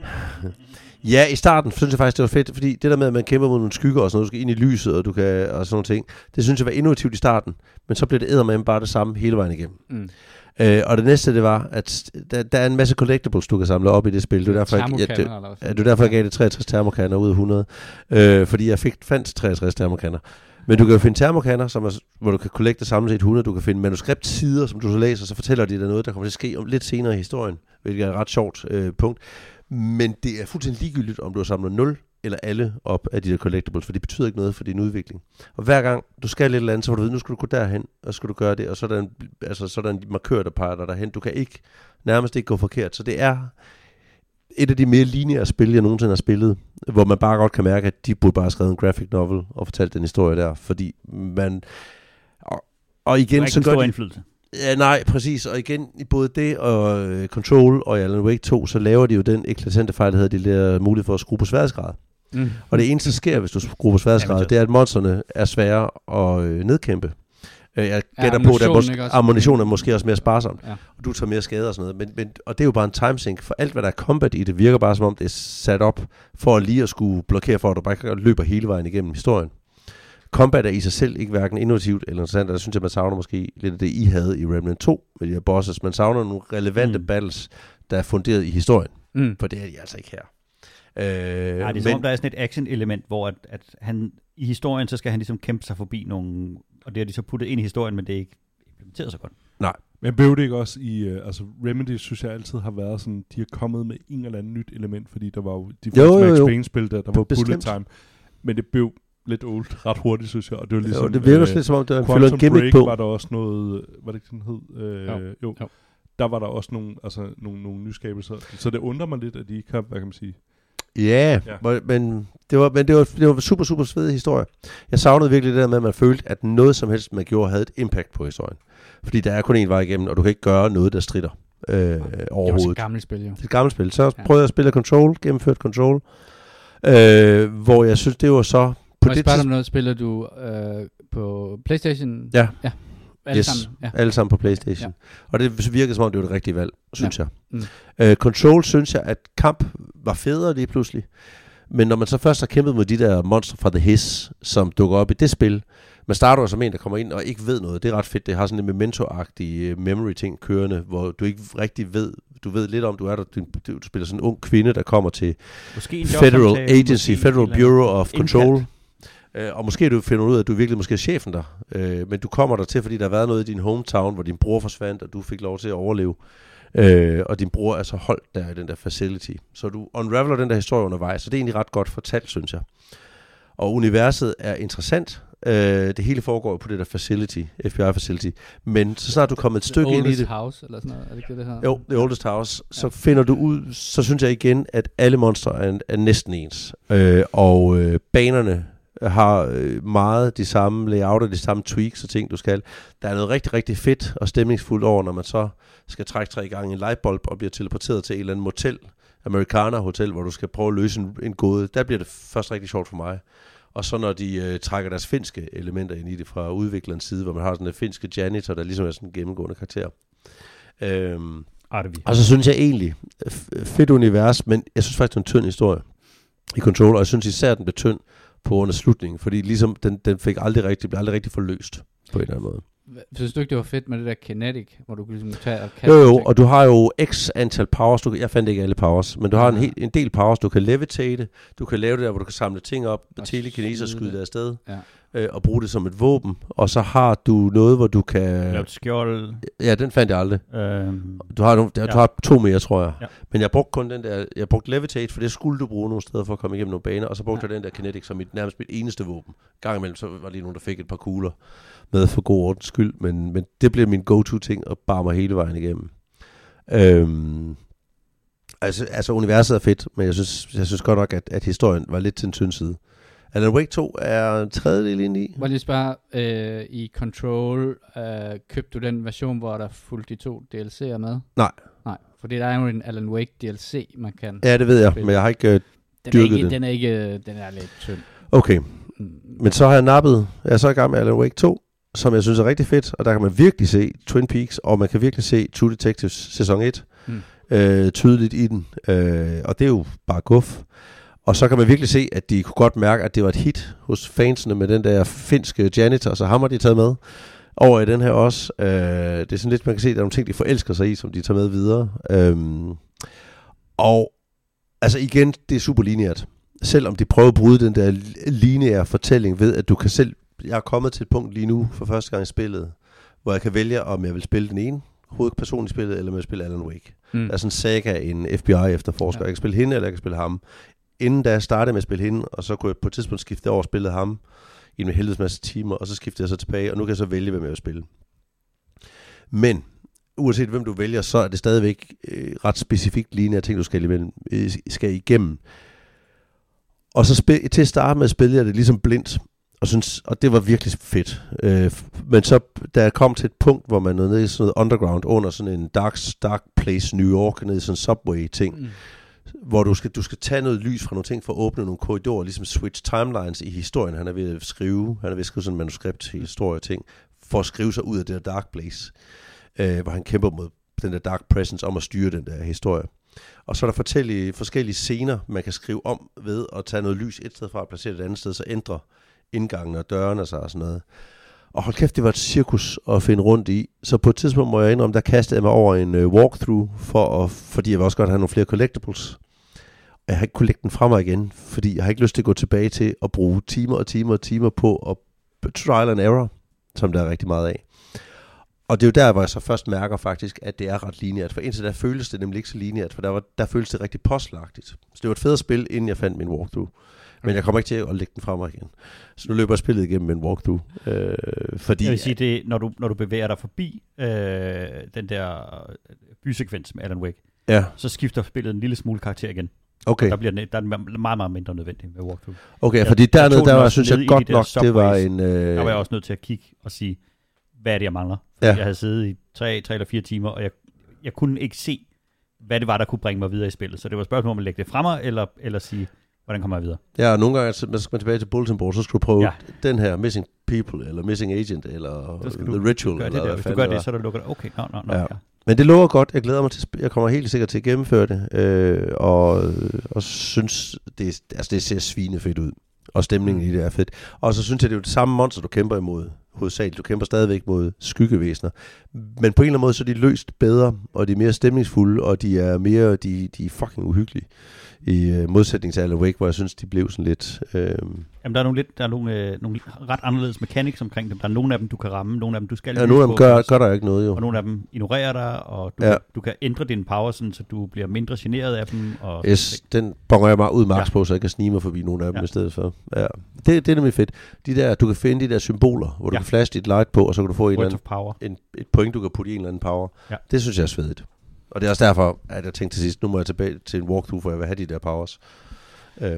ja, i starten synes jeg faktisk, det var fedt, fordi det der med, at man kæmper mod nogle skygger og sådan noget, du skal ind i lyset, og du kan, og sådan nogle ting, det synes jeg var innovativt i starten, men så blev det eddermame bare det samme hele vejen igennem. Mm. Øh, og det næste, det var, at der, der er en masse collectibles, du kan samle op i det spil. Det er derfor, jeg, jeg, det, Ja, det er derfor, jeg gav det 63 termokanner ud af 100. Øh, fordi jeg fik, fandt 63 termokanner. Men du kan jo finde termokanner, som er, hvor du kan collecte samlet set 100. Du kan finde manuskriptsider, som du så læser, så fortæller de dig noget, der kommer til at ske om lidt senere i historien, hvilket er et ret sjovt øh, punkt. Men det er fuldstændig ligegyldigt, om du har samlet 0 eller alle op af de der collectibles, for det betyder ikke noget for din udvikling. Og hver gang du skal lidt eller andet, så får du vide, nu skal du gå derhen, og så skal du gøre det, og så er der en, altså, så er der en markør, der peger dig derhen. Du kan ikke, nærmest ikke gå forkert. Så det er et af de mere lineære spil, jeg nogensinde har spillet, hvor man bare godt kan mærke, at de burde bare have skrevet en graphic novel og fortalt den historie der, fordi man... Og, og igen, så gør de, indflydelse. Ja, nej, præcis. Og igen, i både det og øh, Control og Alan Wake 2, så laver de jo den eklatante fejl, der hedder, de der mulighed for at skrue på sværhedsgrad. Mm. Og det eneste, der sker, hvis du skruer på sværhedsgrad, Amateur. det er, at monsterne er svære at øh, nedkæmpe. Øh, Jeg gætter på, at mås- ammunition er måske også mere sparsomt, Ja. og du tager mere skade og sådan noget. Men, men, og det er jo bare en timesink, for alt, hvad der er combat i det, virker bare som om, det er sat op for lige at skulle blokere for, at du bare ikke løber hele vejen igennem historien. Combat er i sig selv ikke hverken innovativt eller interessant, og der synes jeg, man savner måske lidt af det, I havde i Remnant 2 med de her bosses. Man savner nogle relevante Mm. battles, der er funderet i historien, Mm. for det er de altså ikke her. Øh, Nej, det er men, som om, der er sådan et action-element, hvor at, at han, i historien, så skal han ligesom kæmpe sig forbi nogle, og det har de så puttet ind i historien, men det er ikke implementeret så godt. Men blev det ikke også i... Uh, altså, Remedy synes jeg altid har været sådan... De har kommet med en eller anden nyt element, fordi der var jo de første Max. Payne-spil, der, der var Bestemt. bullet time. Men det blev lidt old ret hurtigt, synes jeg. Og det var ligesom... jo, det virker øh, lidt som om, der er Quantum en gimmick Break på. var der også noget... Var det ikke sådan hed? Øh, Jo. jo. jo. Der var der også nogle, altså, nogle, nogle nyskabelser. Så det undrer mig lidt, at de ikke har, hvad kan man sige... Ja, Ja. Men, det var, men det var, det var super, super svedig historie. Jeg savnede virkelig det der med, at man følte, at noget som helst, man gjorde, havde et impact på historien. Fordi der er kun én vej igennem, og du kan ikke gøre noget, der strider øh, Det var også et overhovedet. gammelt spil, jo. Det er et gammelt spil. Så ja. prøvede jeg at spille Control, gennemført Control, øh, hvor jeg synes, det var så... På Må jeg det tidspunkt, noget? Spiller du øh, på Playstation? Ja. ja. Alle Yes. sammen? Ja. alle sammen på Playstation. Ja. Og det virkede som om, det var det rigtige valg, synes ja. Mm. jeg. Øh, Control synes jeg, at kamp var federe lige pludselig. Men når man så først har kæmpet mod de der monster fra The Hiss, som dukker op i det spil, man starter jo som en, der kommer ind og ikke ved noget. Det er ret fedt. Det har sådan en memento-agtig uh, memory-ting kørende, hvor du ikke rigtig ved, du ved lidt om, du er der, du, du spiller sådan en ung kvinde, der kommer til Federal Agency, måske Federal. Bureau of Indkaldt. Control. Øh, og måske du finder ud af, at du virkelig måske er chefen der. Øh, men du kommer der til, fordi der har været noget i din hometown, hvor din bror forsvandt, og du fik lov til at overleve. Øh, og din bror er så holdt der i den der facility. Så du unraveler den der historie undervejs, så det er egentlig ret godt fortalt, synes jeg. Og universet er interessant. Øh, det hele foregår på det der facility, FBI facility. Men så snart du kommer et stykke ind i det, House, eller sådan noget. Er det ikke det, hedder? jo, The Oldest House, så Ja. finder du ud, så synes jeg igen, at alle monstre er, er næsten ens. Øh, og øh, banerne har øh, meget de samme layout og de samme tweaks og ting, du skal. Der er noget rigtig, rigtig fedt og stemningsfuldt over, når man så skal trække tre gange en lightbulb og bliver teleporteret til et eller andet motel, Americana Hotel, hvor du skal prøve at løse en, en gåde. Der bliver det først rigtig sjovt for mig. Og så når de øh, trækker deres finske elementer ind i det fra udviklerens side, hvor man har sådan en finske janitor, der ligesom er sådan en gennemgående karakter. Øhm, Artevi. og så synes jeg egentlig, fedt univers, men jeg synes faktisk, det er en tynd historie i Control, og jeg synes især, den blev tynd på grund af slutningen, fordi ligesom den, den fik aldrig rigtig, blev aldrig rigtig forløst på en eller anden måde. Synes du ikke, det var fedt med det der kinetic, hvor du kunne ligesom tage og kaste Jo, jo, og du har jo x antal powers, du, kan- jeg fandt ikke alle powers, men du har en, hel, en del powers, du kan levitate, du kan lave det der, hvor du kan samle ting op, Og telekineser skyde det afsted, Ja. Øh, og bruge det som et våben, og så har du noget, hvor du kan... Lavet skjold. Ja, den fandt jeg aldrig. Øhm, Du har, nogle, du Ja. har to mere, tror jeg. Ja. Men jeg brugte kun den der, jeg brugte Levitate, for det skulle du bruge nogle steder for at komme igennem nogle baner, og så brugte Ja. jeg den der Kinetic som mit, nærmest mit eneste våben. Gang imellem, så var der lige nogen, der fik et par kugler med for god ordens skyld, men, men det blev min go-to-ting at bare mig hele vejen igennem. Øhm, altså, altså, universet er fedt, men jeg synes, jeg synes godt nok, at, at historien var lidt til en tynd side. Alan Wake 2 er en tredjedel ind i. Må lige spørge, øh, i Control, øh, købte du den version, hvor der fulgte de to DLC'er med? Nej. Nej, fordi der er jo en Alan Wake DLC, man kan. Ja, det ved jeg, Spil. men jeg har ikke... øh, den, er dyrket ikke, det. den er ikke, den er lidt tynd. Okay, Mm. Men så har jeg nappet, jeg er så i gang med Alan Wake 2, som jeg synes er rigtig fedt, og der kan man virkelig se Twin Peaks, og man kan virkelig se True Detectives sæson 1 Mm. øh, tydeligt i den, øh, og det er jo bare guf. Og så kan man virkelig se, at de kunne godt mærke, at det var et hit hos fansene med den der finske janitor, så ham har de taget med. over i den her også. Øh, det er sådan lidt, man kan se, at der er nogle ting, de forelsker sig i, som de tager med videre. Øhm, og altså igen, det er super lineært. Selvom de prøver at bryde den der lineære fortælling ved, at du kan selv... Jeg er kommet til et punkt lige nu for første gang i spillet, hvor jeg kan vælge, om jeg vil spille den ene hovedperson i spillet, eller om jeg vil spille Alan Wake. Mm. Der er sådan en saga, en FBI-efterforsker. Ja. Ja. Jeg kan spille hende, eller jeg kan spille ham. Inden da jeg startede med at spille hende, og så kunne jeg på et tidspunkt skifte over og spille ham i en helvedes masse timer, og så skiftede jeg så tilbage, og nu kan jeg så vælge, hvem jeg vil spille. Men uanset hvem du vælger, så er det stadigvæk øh, ret specifikt lignende ting, du skal, imellem, øh, skal igennem. Og så spil, til at starte med spillede jeg det ligesom blindt, og, synes, og det var virkelig fedt. Øh, men så, da jeg kom til et punkt, hvor man nåede ned i sådan noget underground, under sådan en dark, dark place New York, ned i sådan en subway-ting, Mm hvor du skal, du skal tage noget lys fra nogle ting for at åbne nogle korridorer, ligesom switch timelines i historien. Han er ved at skrive, han er ved at skrive sådan en manuskript til historie og ting, for at skrive sig ud af det der dark place, øh, hvor han kæmper mod den der dark presence om at styre den der historie. Og så er der forskellige, forskellige scener, man kan skrive om ved at tage noget lys et sted fra og placere det et andet sted, så ændrer indgangen og dørene sig og sådan noget. Og hold kæft, det var et cirkus at finde rundt i. Så på et tidspunkt må jeg indrømme, der kastede jeg mig over en øh, walkthrough, for at, fordi jeg vil også godt have nogle flere collectibles. Og jeg har ikke kunnet lægge den fra mig igen, fordi jeg har ikke lyst til at gå tilbage til at bruge timer og timer og timer på at trial and error, som der er rigtig meget af. Og det er jo der, hvor jeg så først mærker faktisk, at det er ret lineært. For indtil der føltes det nemlig ikke så lineært, for der, var, der føltes det rigtig postlagtigt. Så det var et fedt spil, inden jeg fandt min walkthrough. Men jeg kommer ikke til at lægge den fra mig igen. Så nu løber jeg spillet igennem med en walkthrough. Øh, fordi, Jeg vil sige, det, når, du, når du bevæger dig forbi øh, den der øh, bysekvens med Alan Wake, Ja, så skifter spillet en lille smule karakter igen. okay. Der, bliver, den- der er den meget, meget mindre nødvendig med walkthrough. Okay, Jeg- fordi dernede, der var, synes jeg godt de nok, det var en... Øh, Der var jeg også nødt til at kigge og sige, hvad er det, jeg mangler? Fordi Ja. Jeg havde siddet i tre, tre eller fire timer, og jeg, jeg kunne ikke se, hvad det var, der kunne bringe mig videre i spillet. Så det var et spørgsmål om at lægge det fra mig, eller, eller sige, hvordan kommer jeg videre? Ja, og nogle gange, så man skal man tilbage til Bulletin Board, så skulle du prøve Ja. den her Missing People, eller Missing Agent, eller skal The du Ritual, Gør eller det der. Hvis du gør det så er der lukket. Okay, nå, nå, nå. Ja. Ja. Men det lover godt. Jeg glæder mig til Jeg kommer helt sikkert til at gennemføre det. Øh, og, og synes, det, er- altså, det ser svinefedt ud. Og stemningen i det er fedt. Og så synes jeg, det er jo det samme monster, du kæmper imod. Hovedsageligt. Du kæmper stadigvæk mod skyggevæsener. Men på en eller anden måde, så er de løst bedre, og de er mere stemningsfulde, og de er mere, de, de er fucking uhyggelige. I øh, modsætning til Alan Wake, hvor jeg synes, de blev sådan lidt... Øh, Jamen, der er nogle, lidt, der er nogle, øh, nogle ret anderledes mechanics omkring dem. Der er nogle af dem, du kan ramme, nogle af dem, du skal ja, nogle af dem gør, gør der ikke noget, jo. og nogle af dem ignorerer dig, og du, Ja. du kan ændre din power, sådan, så du bliver mindre generet af dem. Og Yes, den bonger jeg mig ud max Ja. på, så jeg kan snige mig forbi nogle af dem Ja. i stedet for. Ja. Det, det er nemlig fedt. De der, du kan finde de der symboler, hvor du Ja. kan flash dit light på, og så kan du få en eller anden, en, et point, du kan putte i en eller anden power. Ja. Det synes jeg er svedigt. Og det er også derfor, at jeg tænkte til sidst, nu må jeg tilbage til en walkthrough, for jeg vil have de der powers. Øh,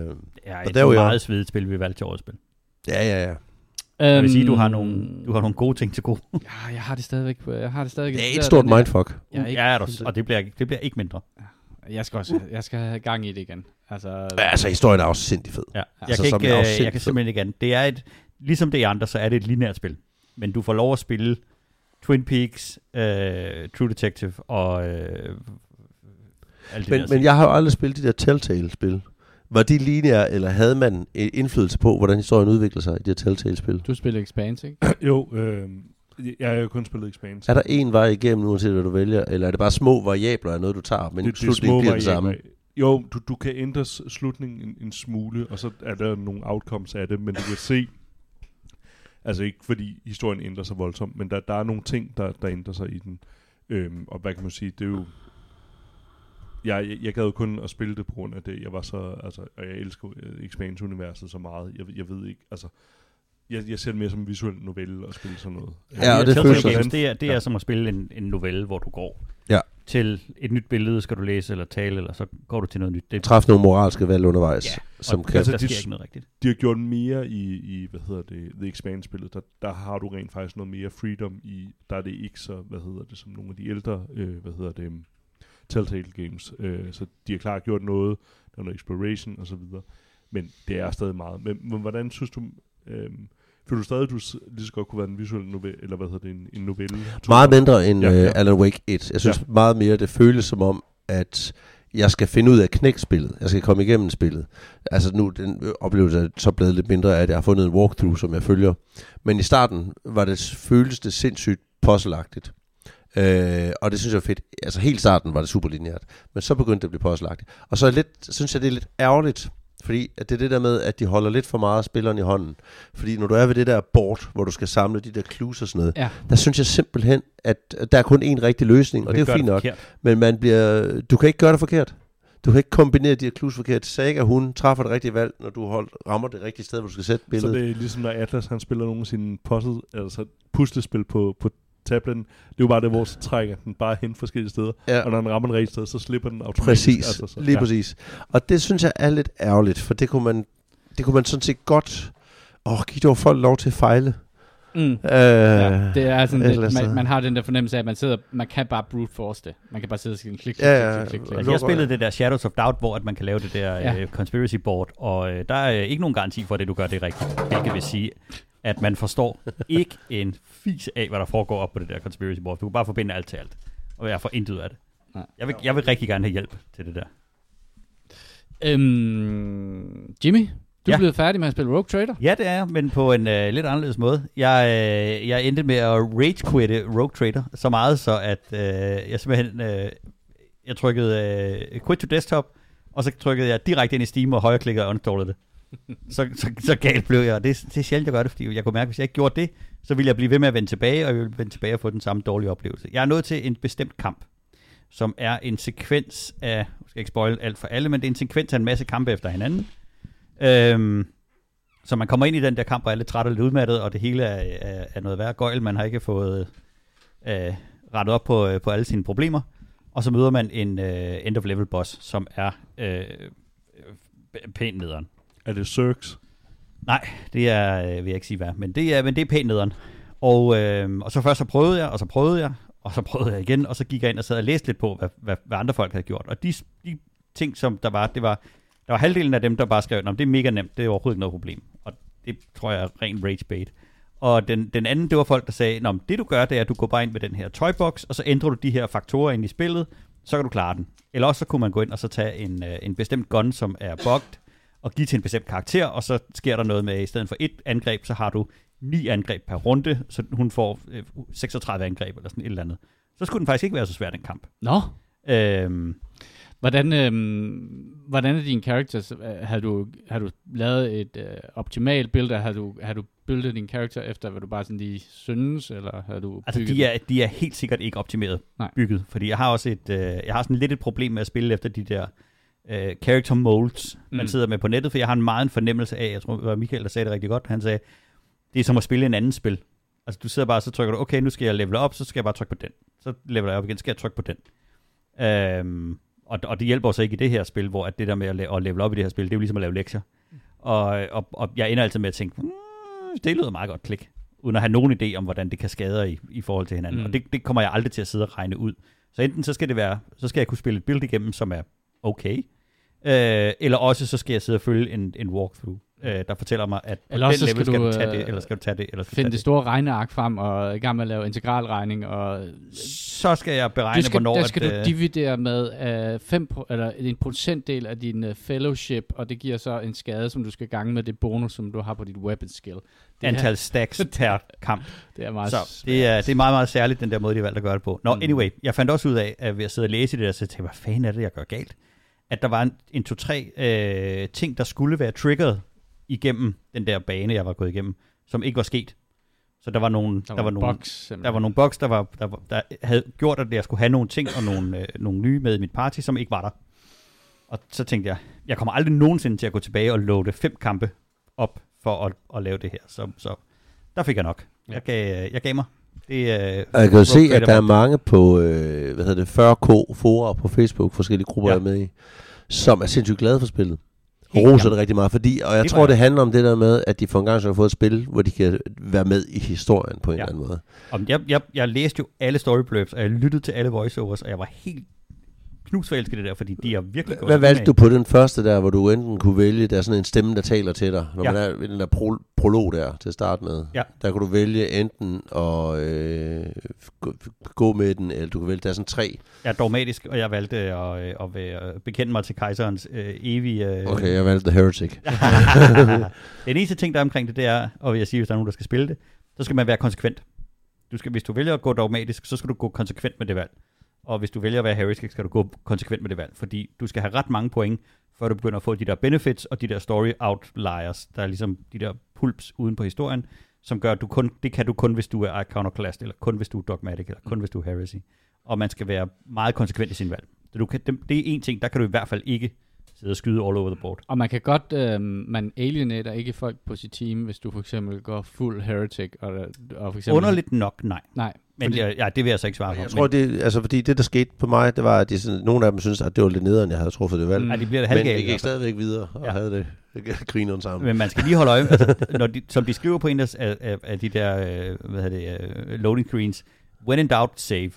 Ja, et der er meget svedigt spil, vi valgte til årets spil. ja, ja, ja. Jeg vil sige, du har Øhm, nogle, du har nogle gode ting til gode. Ja, jeg har det stadigvæk. på- Jeg har det stadigvæk. Det er et stort mindfuck. Jeg, er ikke, ja, er og det bliver, det bliver ikke mindre. jeg skal også jeg skal have gang i det igen. Altså, Ja, altså, historien er også sindssygt fed. Ja. Jeg, Altså, kan ikke, er øh, også jeg kan simpelthen ikke andet. Det er et, ligesom det andre, så er det et lineært spil. Men du får lov at spille Twin Peaks, øh, True Detective og øh, alt det Men, der. men jeg har jo aldrig spillet de der Telltale-spil. Var de lineære, eller havde man en indflydelse på, hvordan historien udvikler sig i de her Telltale-spil? Du spiller Expanse, ikke? jo, øh, jeg har jo kun spillet Expanse. Er der en vej igennem, uanset hvad du vælger, eller er det bare små variabler af noget, du tager, men det, det er slutningen små bliver den samme? Jo, du, du kan ændre slutningen en, en smule, og så er der nogle outcomes af det, men du kan se, altså ikke fordi historien ændrer sig voldsomt, men der, der er nogle ting, der, der ændrer sig i den. Øhm, og hvad kan man sige, det er jo, jeg, jeg, jeg gad jo kun at spille det på grund af det. Jeg var så, altså, og jeg elsker øh, Expanse-universet så meget. Jeg, jeg ved ikke, altså, jeg, jeg ser det mere som en visuel novelle at spille sådan noget. Ja, og det føles Games, sådan. det er, det er Ja. som at spille en, en novelle, hvor du går Ja. til et nyt billede, skal du læse eller tale, eller så går du til noget nyt. Det, Træffe nogle moralske valg undervejs, Ja, som og kan... altså, der de- sker ikke noget rigtigt. de har gjort mere i, i hvad hedder det, The Expanse-spillet. Der, der har du rent faktisk noget mere freedom i, der er det ikke så, hvad hedder det, som nogle af de ældre, øh, hvad hedder det, Telltale Games. Øh, så de har klart gjort noget, der er noget exploration og så videre. Men det er stadig meget. Men, men hvordan synes du, øh, føler du stadig, at du lige så godt kunne være en visuel novelle, eller hvad hedder det, en, en novelle? Meget mindre end Ja, ja, ja. Alan Wake 1. Jeg synes Ja. meget mere, det føles som om, at jeg skal finde ud af knækspillet. Jeg skal komme igennem spillet. Altså nu, den oplevelse er så blevet lidt mindre af, at jeg har fundet en walkthrough, som jeg følger. Men i starten var det, føles det sindssygt puzzleagtigt. Øh, og det synes jeg er fedt. Altså helt starten var det super lineært. Men så begyndte det at blive puzzleagtigt. Og så er lidt, synes jeg, det er lidt ærgerligt, fordi at det er det der med, at de holder lidt for meget spilleren i hånden. Fordi når du er ved det der board, hvor du skal samle de der clues og sådan noget, Ja. der synes jeg simpelthen, at der er kun én rigtig løsning, og det er jo fint nok. Men man bliver, du kan ikke gøre det forkert. Du kan ikke kombinere de her clues forkert. Saga, hun træffer det rigtige valg, når du hold, rammer det rigtige sted, hvor du skal sætte Så billedet. det er ligesom, når Atlas han spiller nogle af sine puzzle, altså puslespil på, på tabletten. Det er jo bare det, hvor så trækker den bare hen forskellige steder. Ja. Og når den rammer den rigtige sted, så slipper den automatisk. Præcis, Altså, så, lige ja. præcis. Og det synes jeg er lidt ærgerligt, for det kunne man, det kunne man sådan set godt... Åh, giv dog folk lov til at fejle. Mm. Øh, Ja, det er sådan lidt, man, man har den der fornemmelse af, at man sidder, man kan bare brute force det. Man kan bare sidde og sige klik, klik, Ja, klik, klik, klik. Altså, jeg spillede det der Shadows of Doubt, hvor at man kan lave det der Ja. uh, conspiracy board, og uh, der er ikke nogen garanti for, at det du gør det rigtigt. Hvilket vil sige, at man forstår ikke en fis af, hvad der foregår op på det der conspiracy board. Du kan bare forbinde alt til alt, og jeg får intet ud af det. Nej. Jeg vil, jeg vil rigtig gerne have hjælp til det der. Øhm, Jimmy, du er Ja. blevet færdig med at spille Rogue Trader. Ja, det er jeg, men på en øh, lidt anderledes måde. Jeg, øh, jeg endte med at rage-quitte Rogue Trader så meget, så at øh, jeg simpelthen øh, jeg trykkede øh, quit to desktop, og så trykkede jeg direkte ind i Steam og højreklikkede og uninstallede det så, så, så galt blev jeg, og det, det er sjældent, jeg gør det, fordi jeg kunne mærke, at hvis jeg ikke gjorde det, så ville jeg blive ved med at vende tilbage, og jeg ville vende tilbage og få den samme dårlige oplevelse. Jeg er nået til en bestemt kamp, som er en sekvens af, jeg skal ikke spoil alt for alle, men det er en sekvens af en masse kampe efter hinanden. Øhm, så man kommer ind i den der kamp og er lidt træt og lidt udmattet, og det hele er, er, er noget værd gøjl. Man har ikke fået øh, rettet op på, øh, på alle sine problemer. Og så møder man en øh, end of level boss, som er øh, pænt nederen. Er det Cirks? Nej, det er, øh, vil jeg ikke sige hvad, men det er, men det er pænt nederen. Og, øh, og så først så prøvede jeg, og så prøvede jeg, og så prøvede jeg igen, og så gik jeg ind og sad og læste lidt på, hvad, hvad, hvad andre folk havde gjort. Og de, de ting, som der var, det var, der var halvdelen af dem, der bare skrev, at det er mega nemt, det er overhovedet ikke noget problem. Og det tror jeg er ren rage bait. Og den, den anden, det var folk, der sagde, Nå, det du gør, det er, at du går bare ind med den her toybox, og så ændrer du de her faktorer ind i spillet, så kan du klare den. Eller også så kunne man gå ind og så tage en, øh, en bestemt gun, som er bugged, og give til en bestemt karakter, og så sker der noget med, at i stedet for et angreb, så har du ni angreb per runde, så hun får øh, 36 angreb, eller sådan et eller andet. Så skulle den faktisk ikke være så svær, den kamp. Nå, Øhm, hvordan, øhm, hvordan er dine characters? Øh, Har du, har du lavet et øh, optimalt build, eller har du, har du buildet din karakter efter, hvad du bare sådan lige synes, eller har du altså, bygget de er, de er helt sikkert ikke optimeret Nej. bygget, fordi jeg har også et, øh, jeg har sådan lidt et problem med at spille efter de der øh, character molds, man Mm. sidder med på nettet, for jeg har en meget en fornemmelse af, jeg tror, det var Michael, der sagde det rigtig godt, han sagde, det er som at spille en anden spil. Altså, du sidder bare, så trykker du, okay, nu skal jeg level op, så skal jeg bare trykke på den. Så leveler jeg op igen, skal jeg trykke på den. Øhm, og, og det hjælper så ikke i det her spil, hvor at det der med at, at level op i det her spil, det er jo ligesom at lave lektier. Og, og, og jeg ender altid med at tænke, mm, det lyder meget godt klik, uden at have nogen idé om, hvordan det kan skade i, i forhold til hinanden. Mm. Og det, det kommer jeg aldrig til at sidde og regne ud. Så enten så skal det være, så skal jeg kunne spille et build igennem, som er okay, øh, eller også så skal jeg sidde og følge en, en walkthrough, øh, der fortæller mig, at på Eller den level skal skal, du, tage øh, det, eller skal du tage det, eller skal finde tage det store regneark frem, og i gang med at lave integralregning, og Så skal jeg beregne, skal, hvornår... der skal at, du øh, dividere med 5 pro, eller en procentdel af din uh, fellowship, og det giver så en skade, som du skal gange med det bonus, som du har på dit weapon skill. Det antal stacks per kamp. Det er meget Så det er, det er meget, meget særligt, den der måde, de har valgt at gøre det på. Nå, Mm. anyway, jeg fandt også ud af, at ved at sidde og læse det der, så tænkte jeg, hvad fanden er det, jeg gør galt? At der var en, en to-tre øh, ting, der skulle være triggeret igennem den der bane, jeg var gået igennem, som ikke var sket. Så der var nogle, der, der var nogle, box, der var nogle bugs, der, var, der, var, der havde gjort, at jeg skulle have nogle ting og nogle, øh, nogle nye med i mit party, som ikke var der. Og så tænkte jeg, jeg kommer aldrig nogensinde til at gå tilbage og loade fem kampe op for at, at lave det her. Så, så der fik jeg nok. Jeg gav, jeg gav mig. Det, øh, Og jeg kan jo se, at der er mange på, øh, hvad hedder det, 40k forer på Facebook, forskellige grupper, Ja. jeg er med i, som er sindssygt glade for spillet. Og Helt roser det rigtig meget, fordi, og jeg Det tror, det handler om det der med, at de for en gang så har fået et spil, hvor de kan være med i historien på en Ja. eller anden måde. Om jeg, jeg, jeg læste jo alle story blurbs, og jeg lyttede til alle voiceovers, og jeg var helt knusforelsket i det der, fordi de er virkelig gået Hvad valgte du på den første der, hvor du enten kunne vælge, der er sådan en stemme, der taler til dig, når Ja. ja. man er ved den der pro- prolog der til at starte med. Ja. Der kunne du vælge enten at øh, gå, gå med den, eller du kan vælge, der er sådan tre. Er dogmatisk, og jeg valgte at, øh, at være, bekende mig til kejserens øh, evige... Øh, Okay, jeg valgte The Heretic. Den eneste ting, der er omkring det, det er, og vil jeg sige, hvis der er nogen, der skal spille det, så skal man være konsekvent. Du skal, hvis du vælger at gå dogmatisk, så skal du gå konsekvent med det valg. Og hvis du vælger at være heretic, skal du gå konsekvent med det valg. Fordi du skal have ret mange point, før du begynder at få de der benefits og de der story outliers, der er ligesom de der pulps uden på historien, som gør, at du kun, det kan du kun, hvis du er iconoclast, eller kun hvis du er dogmatic, eller kun hvis du er heresy. Og man skal være meget konsekvent i sin valg. Så du kan, det, det er en ting, der kan du i hvert fald ikke sidde og skyde all over the board. Og man kan godt, øh, man alienater ikke folk på sit team, hvis du for eksempel går fuld heretic. Og, og for eksempel, Underligt nok, nej. Nej, Men fordi, ja, det vil jeg så ikke svare på. Jeg tror, det, altså, fordi det, der skete på mig, det var, at de, sådan, nogle af dem synes, at det var lidt nederen, jeg havde truffet det valg. Mm. Mm. ja, de bliver det Men halvgale. vi i gik stadigvæk videre og Ja. havde det grineren sammen. Men man skal lige holde øje med, altså, når de, som de skriver på en af, af, af, af de der øh, hvad hedder det, øh, loading screens, when in doubt, save. mm.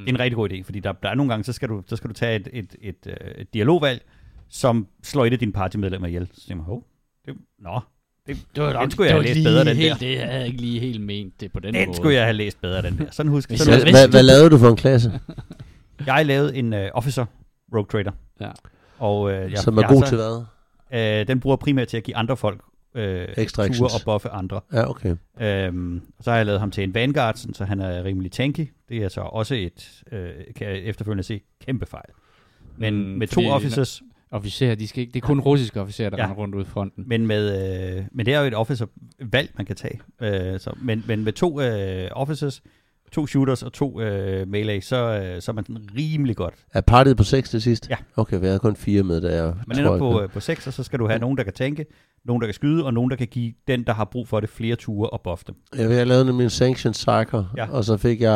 Det er en rigtig god idé, fordi der, der er nogle gange, så skal du, så skal du tage et, et, et, øh, et dialogvalg, som slår et af dine partymedlemmer ihjel. Så tænker man, hov, det, nå, det, det var den skulle jeg have læst bedre, den helt, der. Det havde jeg ikke lige helt ment det på den, Den måde. skulle jeg have læst bedre, den der. Sådan husk, sådan husk. Hvad, hvad, lavede du for en klasse, Jeg lavede en uh, officer rogue trader. Ja. Og, øh, jeg, som er jeg har god så- til hvad? Øh, den bruger primært til at give andre folk øh, ture og buffe andre. Ja, okay. Øhm, og så har jeg lavet ham til en Vanguard, sådan, så han er rimelig tanky. Det er så også et, øh, kan jeg efterfølgende se, kæmpe fejl. Men Mm, med to officers, Officerer, de skal ikke, det er kun russiske officerer, der Ja. render rundt ud i fronten. men, med, øh, men det er jo et officer-valg, man kan tage. Øh, så, men, men med to øh, officers, to shooters og to øh, melee, så, øh, så er man sådan rimelig godt. Er partiet på 6 til sidst? Ja. Okay, vi havde kun fire med, der jeg Man ender jeg på, øh, på 6, og så skal du have nogen, der kan tænke, nogen, der kan skyde, og nogen, der kan give den, der har brug for det, flere ture og buffe dem. Jeg, jeg lavede nemlig en Sanctioned Psyker, Ja. ja. og så fik jeg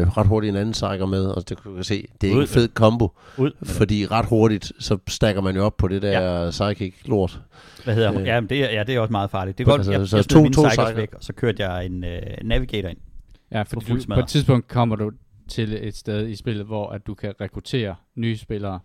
øh, ret hurtigt en anden Psyker med, og det kunne jeg se, det er ikke Ud en fed kombo, Ud fordi ret hurtigt, så stakker man jo op på det der ja. Psychic-lort. Hvad hedder hun? Øh. Ja, det, er, ja, det er også meget farligt. Det er godt, altså, jeg, så jeg to- to væk, og så kørte jeg en øh, navigator ind. Ja, På fordi fuld du, på et tidspunkt kommer du til et sted i spillet, hvor at du kan rekruttere nye spillere.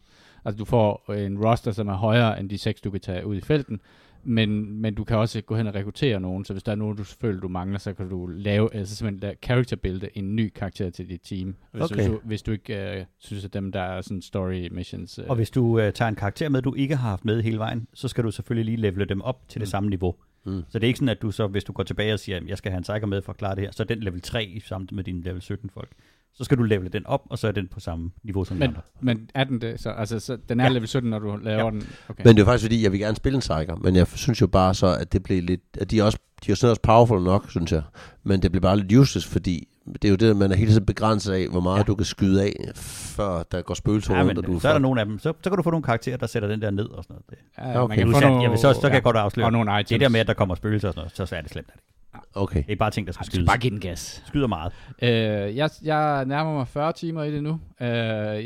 Altså du får en roster, som er højere end de seks, du kan tage ud i felten. Men, men du kan også gå hen og rekruttere nogen, så hvis der er nogen, du føler, du mangler, så kan du lave, altså simpelthen lave character builde en ny karakter til dit team. Hvis, Okay. hvis, du, hvis du ikke øh, synes, at dem, der er sådan story missions... Øh, Og hvis du øh, tager en karakter med, du ikke har haft med hele vejen, så skal du selvfølgelig lige levele dem op til det Mm. samme niveau. Mm. Så det er ikke sådan, at du så, hvis du går tilbage og siger, at jeg skal have en psyker med for at klare det her, så er den level 3 i sammen med din level 17 folk. Så skal du levele den op, og så er den på samme niveau som de men, andre. men er den det? Så, altså, så den er Ja. level 17, når du laver Ja. den? Okay. Men det er faktisk fordi, jeg vil gerne spille en Psyker, men jeg synes jo bare så, at det blev lidt, at de er også, de er sådan også powerful nok, synes jeg, men det bliver bare lidt useless, fordi det er jo det, at man er hele tiden begrænset af, hvor meget Ja. ja. du kan skyde af, før der går spøgelser Ja, rundt, og du så er der får- nogle af dem. Så, så kan du få nogle karakterer, der sætter den der ned og sådan noget. Det, ja, okay. man kan få nogle, jeg vil så, så kan jeg godt afsløre, og nogle items. det der med, at der kommer spøgelser og sådan noget, så, er det slemt. Er det. ikke. Okay. det er bare ting, der skal skydes. bare give den gas. Skyder meget. Øh, jeg, jeg nærmer mig 40 timer i det nu. Øh,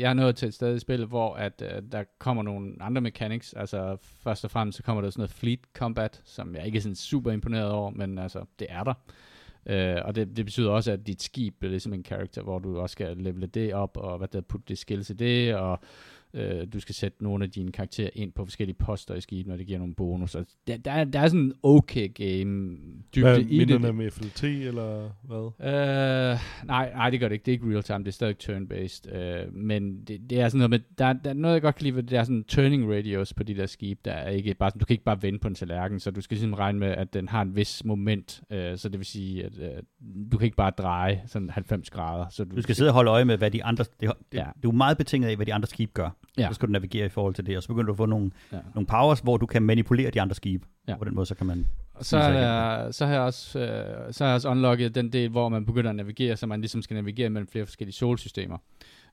jeg er nået til et sted i spillet, hvor at, øh, der kommer nogle andre mechanics. Altså først og fremmest så kommer der sådan noget fleet combat, som jeg ikke er sådan super imponeret over, men altså det er der. Øh, og det, det betyder også, at dit skib bliver ligesom en karakter, hvor du også skal levele det op, og hvad der putte det skills i det, og øh, du skal sætte nogle af dine karakterer ind på forskellige poster i skibet, når det giver nogle bonus. Og der, der, er, der er sådan en okay game dybde Hvad i det. den med FLT, eller hvad? Øh, nej, nej, det gør det ikke. Det er ikke real time, det er stadig turn-based. Øh, men det, det, er sådan noget med, der, der er noget, jeg godt kan lide, ved det der er sådan turning radius på de der skibe, der er ikke bare sådan, du kan ikke bare vende på en tallerken, så du skal ligesom regne med, at den har en vis moment, øh, så det vil sige, at øh, du kan ikke bare dreje sådan 90 grader. Så du, Du skal sidde og holde øje med, hvad de andre... Det, det, Ja. Du er meget betinget af, hvad de andre skibe gør. Ja. Så skal du navigere i forhold til det, og så begynder du at få nogle, Ja. nogle powers, hvor du kan manipulere de andre skibe. Ja. På den måde, så kan man... Så, er der, så, har jeg også, øh, så har jeg også unlocket den del, hvor man begynder at navigere, så man ligesom skal navigere mellem flere forskellige solsystemer.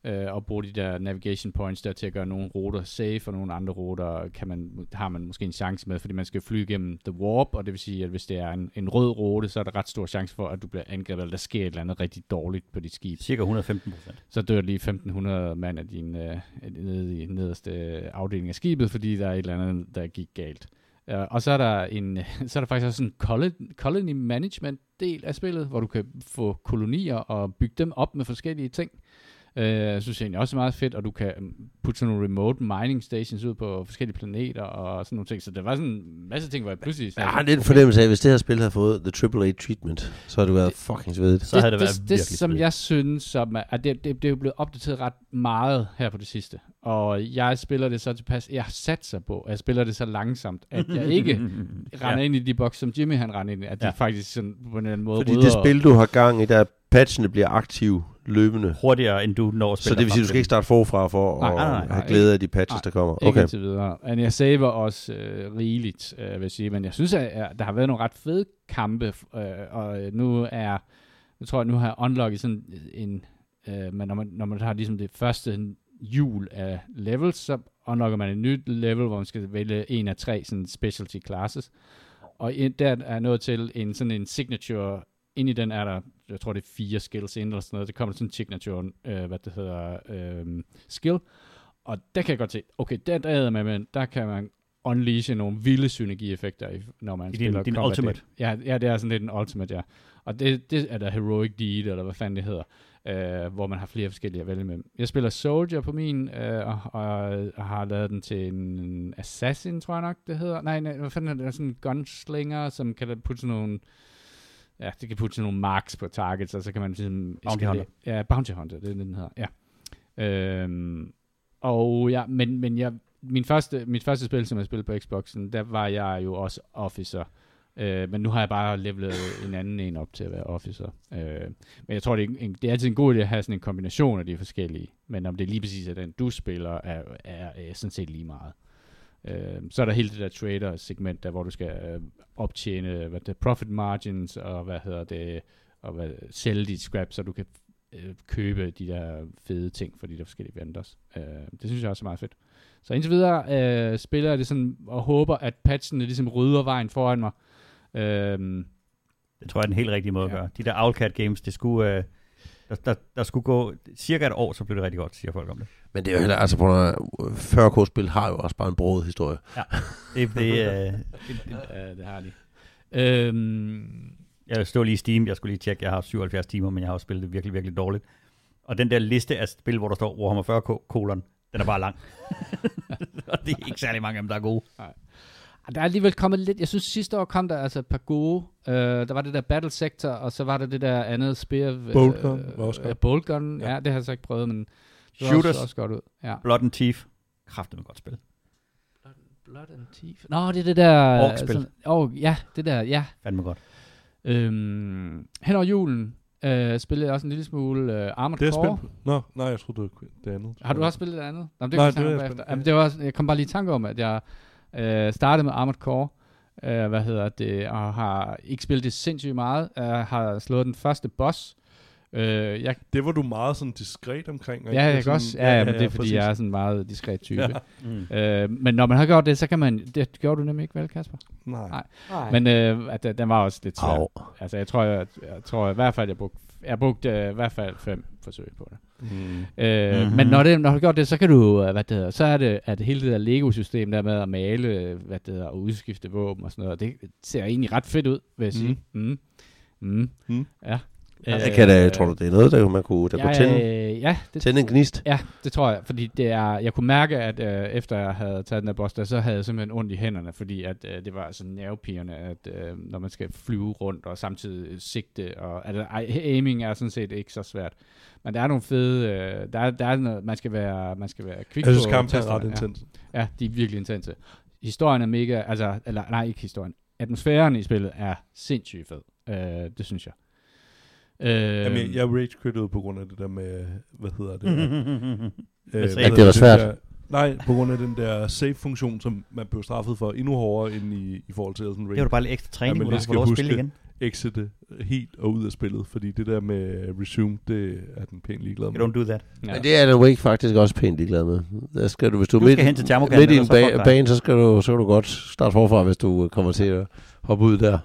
Øh, og bruge de der navigation points der til at gøre nogle ruter safe, og nogle andre ruter kan man, har man måske en chance med, fordi man skal flyve igennem The Warp, og det vil sige, at hvis det er en, en rød rute, så er der ret stor chance for, at du bliver angrebet, eller der sker et eller andet rigtig dårligt på dit skib. Cirka 115 procent. Så dør lige 1500 mand af din øh, nede i nederste afdeling af skibet, fordi der er et eller andet, der gik galt. Uh, og så er der en, så er der faktisk også en colony, colony management del af spillet, hvor du kan få kolonier og bygge dem op med forskellige ting. Øh, jeg synes egentlig også er meget fedt, og du kan øhm, putte sådan nogle remote mining stations ud på forskellige planeter og sådan nogle ting. Så der var sådan en masse ting, hvor jeg pludselig... Jeg har lidt fornemmelse af, at hvis det her spil havde fået The AAA treatment, så havde det været fucking svedigt. Så havde det været det, det, som svedigt. jeg synes, som er, at det, det, det er jo blevet opdateret ret meget her på det sidste. Og jeg spiller det så tilpas, jeg har sat sig på, at jeg spiller det så langsomt, at jeg ikke render Ja. ind i de boks, som Jimmy han render ind i, at Ja. faktisk sådan på en eller anden måde Fordi rydder det spil, du har gang i, der patchene bliver aktive løbende. Hurtigere, end du når at Så spille det vil sige, du skal ikke starte forfra for Nej, at nej, nej, have nej, glæde af de patches, nej, der kommer. Ikke Okay. indtil videre. Men jeg saver også øh, rigeligt, øh, vil jeg sige. Men jeg synes, at, der har været nogle ret fede kampe, øh, og øh, nu er, jeg tror, at nu har jeg unlocket sådan en, øh, men når man, når man har ligesom det første hjul af levels, så unlocker man et nyt level, hvor man skal vælge en af tre sådan specialty classes. Og ind, der er nået til en sådan en signature, ind i den er der, jeg tror det er fire skills ind eller sådan noget, det kommer sådan en signature, øh, hvad det hedder, øh, skill, og der kan jeg godt se, okay, der, der, er med, men der kan man unleashe nogle vilde synergieffekter, når man I din- spiller din combat ultimate. Ja, ja, det er sådan lidt en ultimate, ja. Og det, det er der heroic deed, eller hvad fanden det hedder, øh, hvor man har flere forskellige at vælge med. Jeg spiller soldier på min, øh, og, og har lavet den til en assassin, tror jeg nok, det hedder. Nej, nej hvad fanden er det? Sådan en gunslinger, som kan putte sådan nogle Ja, det kan putte sådan nogle marks på targets, og så kan man ligesom... Bounty Hunter. Ja, Bounty Hunter, det er det, den hedder. Ja. Øhm, og ja, men, men jeg, min første, mit første spil, som jeg spillede på Xboxen, der var jeg jo også officer. Øh, men nu har jeg bare levelet en anden en op til at være officer. Øh, men jeg tror, det er, en, det er altid en god idé at have sådan en kombination af de forskellige. Men om det lige præcis er den, du spiller, er, er, er sådan set lige meget. Øh, så er der hele det der trader-segment, der hvor du skal øh, optjene hvad det, profit margins, og hvad hedder det, og hvad, sælge dit scrap, så du kan øh, købe de der fede ting for de der forskellige vendors. Øh, det synes jeg også er meget fedt. Så indtil videre øh, spiller jeg det sådan, og håber, at patchene ligesom rydder vejen foran mig. Øh, Det tror jeg er den helt rigtige måde at Ja. gøre. De der Owlcat games, det skulle, øh, der, der, der skulle gå cirka et år, så blev det rigtig godt, siger folk om det. Men det er jo heller, altså på noget 40K-spil har jo også bare en broet historie. Det, det, øh, øh, det har de. Øh, jeg stod lige i Steam, jeg skulle lige tjekke, jeg har 77 timer, men jeg har også spillet det virkelig, virkelig dårligt. Og den der liste af spil, hvor der står Warhammer 40 kolon, den er bare lang. og det er ikke særlig mange af dem, der er gode. Der er alligevel kommet lidt, jeg synes sidste år kom der altså et par gode, øh, der var det der Battle Sector, og så var der det der andet spear. Øh, Boltgun var også Ja, godt. Boltgun, ja. Ja. ja, det har jeg så ikke prøvet, men det var Shooters. også, også godt ud. Ja. Blood and Thief, kraftigt med godt spil. Blood and Teeth. Nå, det er det der... Orkspil. sådan- Åh, oh, ja, det der, ja. Fandme godt. Øhm, hen over julen øh, spillede jeg også en lille smule øh, Armored Det er Core. spændt. Nå, nej, jeg troede, det var det andet. Har du også spillet det andet? Nå, det Nej, det er jeg spændt, Jamen, ja. det var jeg kom bare lige i tanke om, at jeg øh, startede med Armored Core, øh, hvad hedder det, og har ikke spillet det sindssygt meget. Jeg har slået den første boss. Øh, jeg, Det var du meget sådan diskret omkring. ja, jeg kan Sådan- også. Ja, ja, men det er fordi, præcis. jeg er sådan en meget diskret type. Ja. Mm. Øh, men når man har gjort det, så kan man... Det gjorde du nemlig ikke, vel, Kasper? Nej. Nej. Men øh, at, den- den var også lidt svær. Au. Altså, jeg tror, jeg, jeg tror i hvert fald, jeg brugte, jeg brugte øh, i hvert fald fem forsøg på det. Mm. Øh, Mhm. Men når, det, når du har gjort det, så kan du, øh, hvad det hedder, så er det, at hele det der Lego-system der med at male, øh, hvad det hedder, og udskifte våben og sådan noget, det ser egentlig ret fedt ud, vil jeg Mhm. sige. Mm. Mm. Mm. Ja. Det kan da, tror du, det er noget, der man kunne, der ja, kunne tænde, øh, ja, det, tænde en gnist? Ja, det tror jeg, fordi det er, jeg kunne mærke, at øh, efter jeg havde taget den der boss der, så havde jeg simpelthen ondt i hænderne, fordi at, øh, det var sådan nervepirrende, at øh, når man skal flyve rundt og samtidig sigte, og altså, aiming er sådan set ikke så svært. Men der er nogle fede, øh, der, er, der er noget, man skal være, man skal være quick Jeg synes, på kampen er ret intens. Ja. ja, de er virkelig intense. Historien er mega, altså, eller nej, ikke historien. Atmosfæren i spillet er sindssygt fed. Øh, det synes jeg. Øh, Jamen, jeg, jeg rage quittede på grund af det der med, hvad hedder det? øh, hedder du? det var den svært. Der, nej, på grund af den der save-funktion, som man blev straffet for endnu hårdere end i, i forhold til Elden Det var bare lidt ekstra træning, hvor du skal får lov at huske spille det. igen. Exite helt og ud af spillet, fordi det der med resume, det er den pænt ligeglad med. You don't do that. ja. Men det er Alan Wake faktisk også pænt ligeglad med. Der skal du, hvis du, Du er skal midt, hen til midt i en ba- bane, så skal, du, så kan du godt starte forfra, hvis du kommer til at hoppe ud der.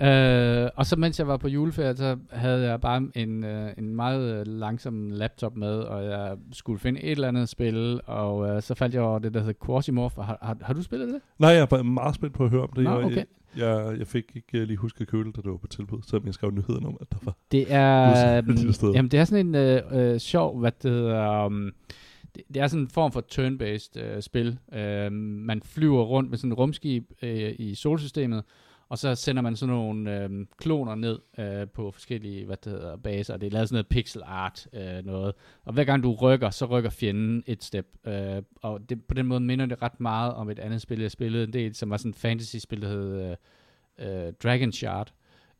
Øh, og så mens jeg var på juleferie, så havde jeg bare en, øh, en meget øh, langsom laptop med, og jeg skulle finde et eller andet spil, og øh, så faldt jeg over det, der hedder Quasimorph. Har, har, har du spillet det? Nej, jeg er meget spændt på at høre om det. Nå, Jeg- okay. Jeg, jeg fik ikke øh, lige husket at købe det, da det var på tilbud, selvom jeg skrev nyheden om, at der var. Det er, um, jamen, det er sådan en øh, øh, sjov, hvad det hedder, um, det er sådan en form for turn-based øh, spil. Øh, man flyver rundt med sådan et rumskib øh, i solsystemet, og så sender man sådan nogle øh, kloner ned øh, på forskellige hvad det hedder, baser. Det er lavet sådan noget pixel art øh, noget. Og hver gang du rykker, så rykker fjenden et step. Øh, og det, på den måde minder det ret meget om et andet spil, jeg spillede en del, som var sådan et fantasy-spil, der hed øh, øh, Dragon Shard,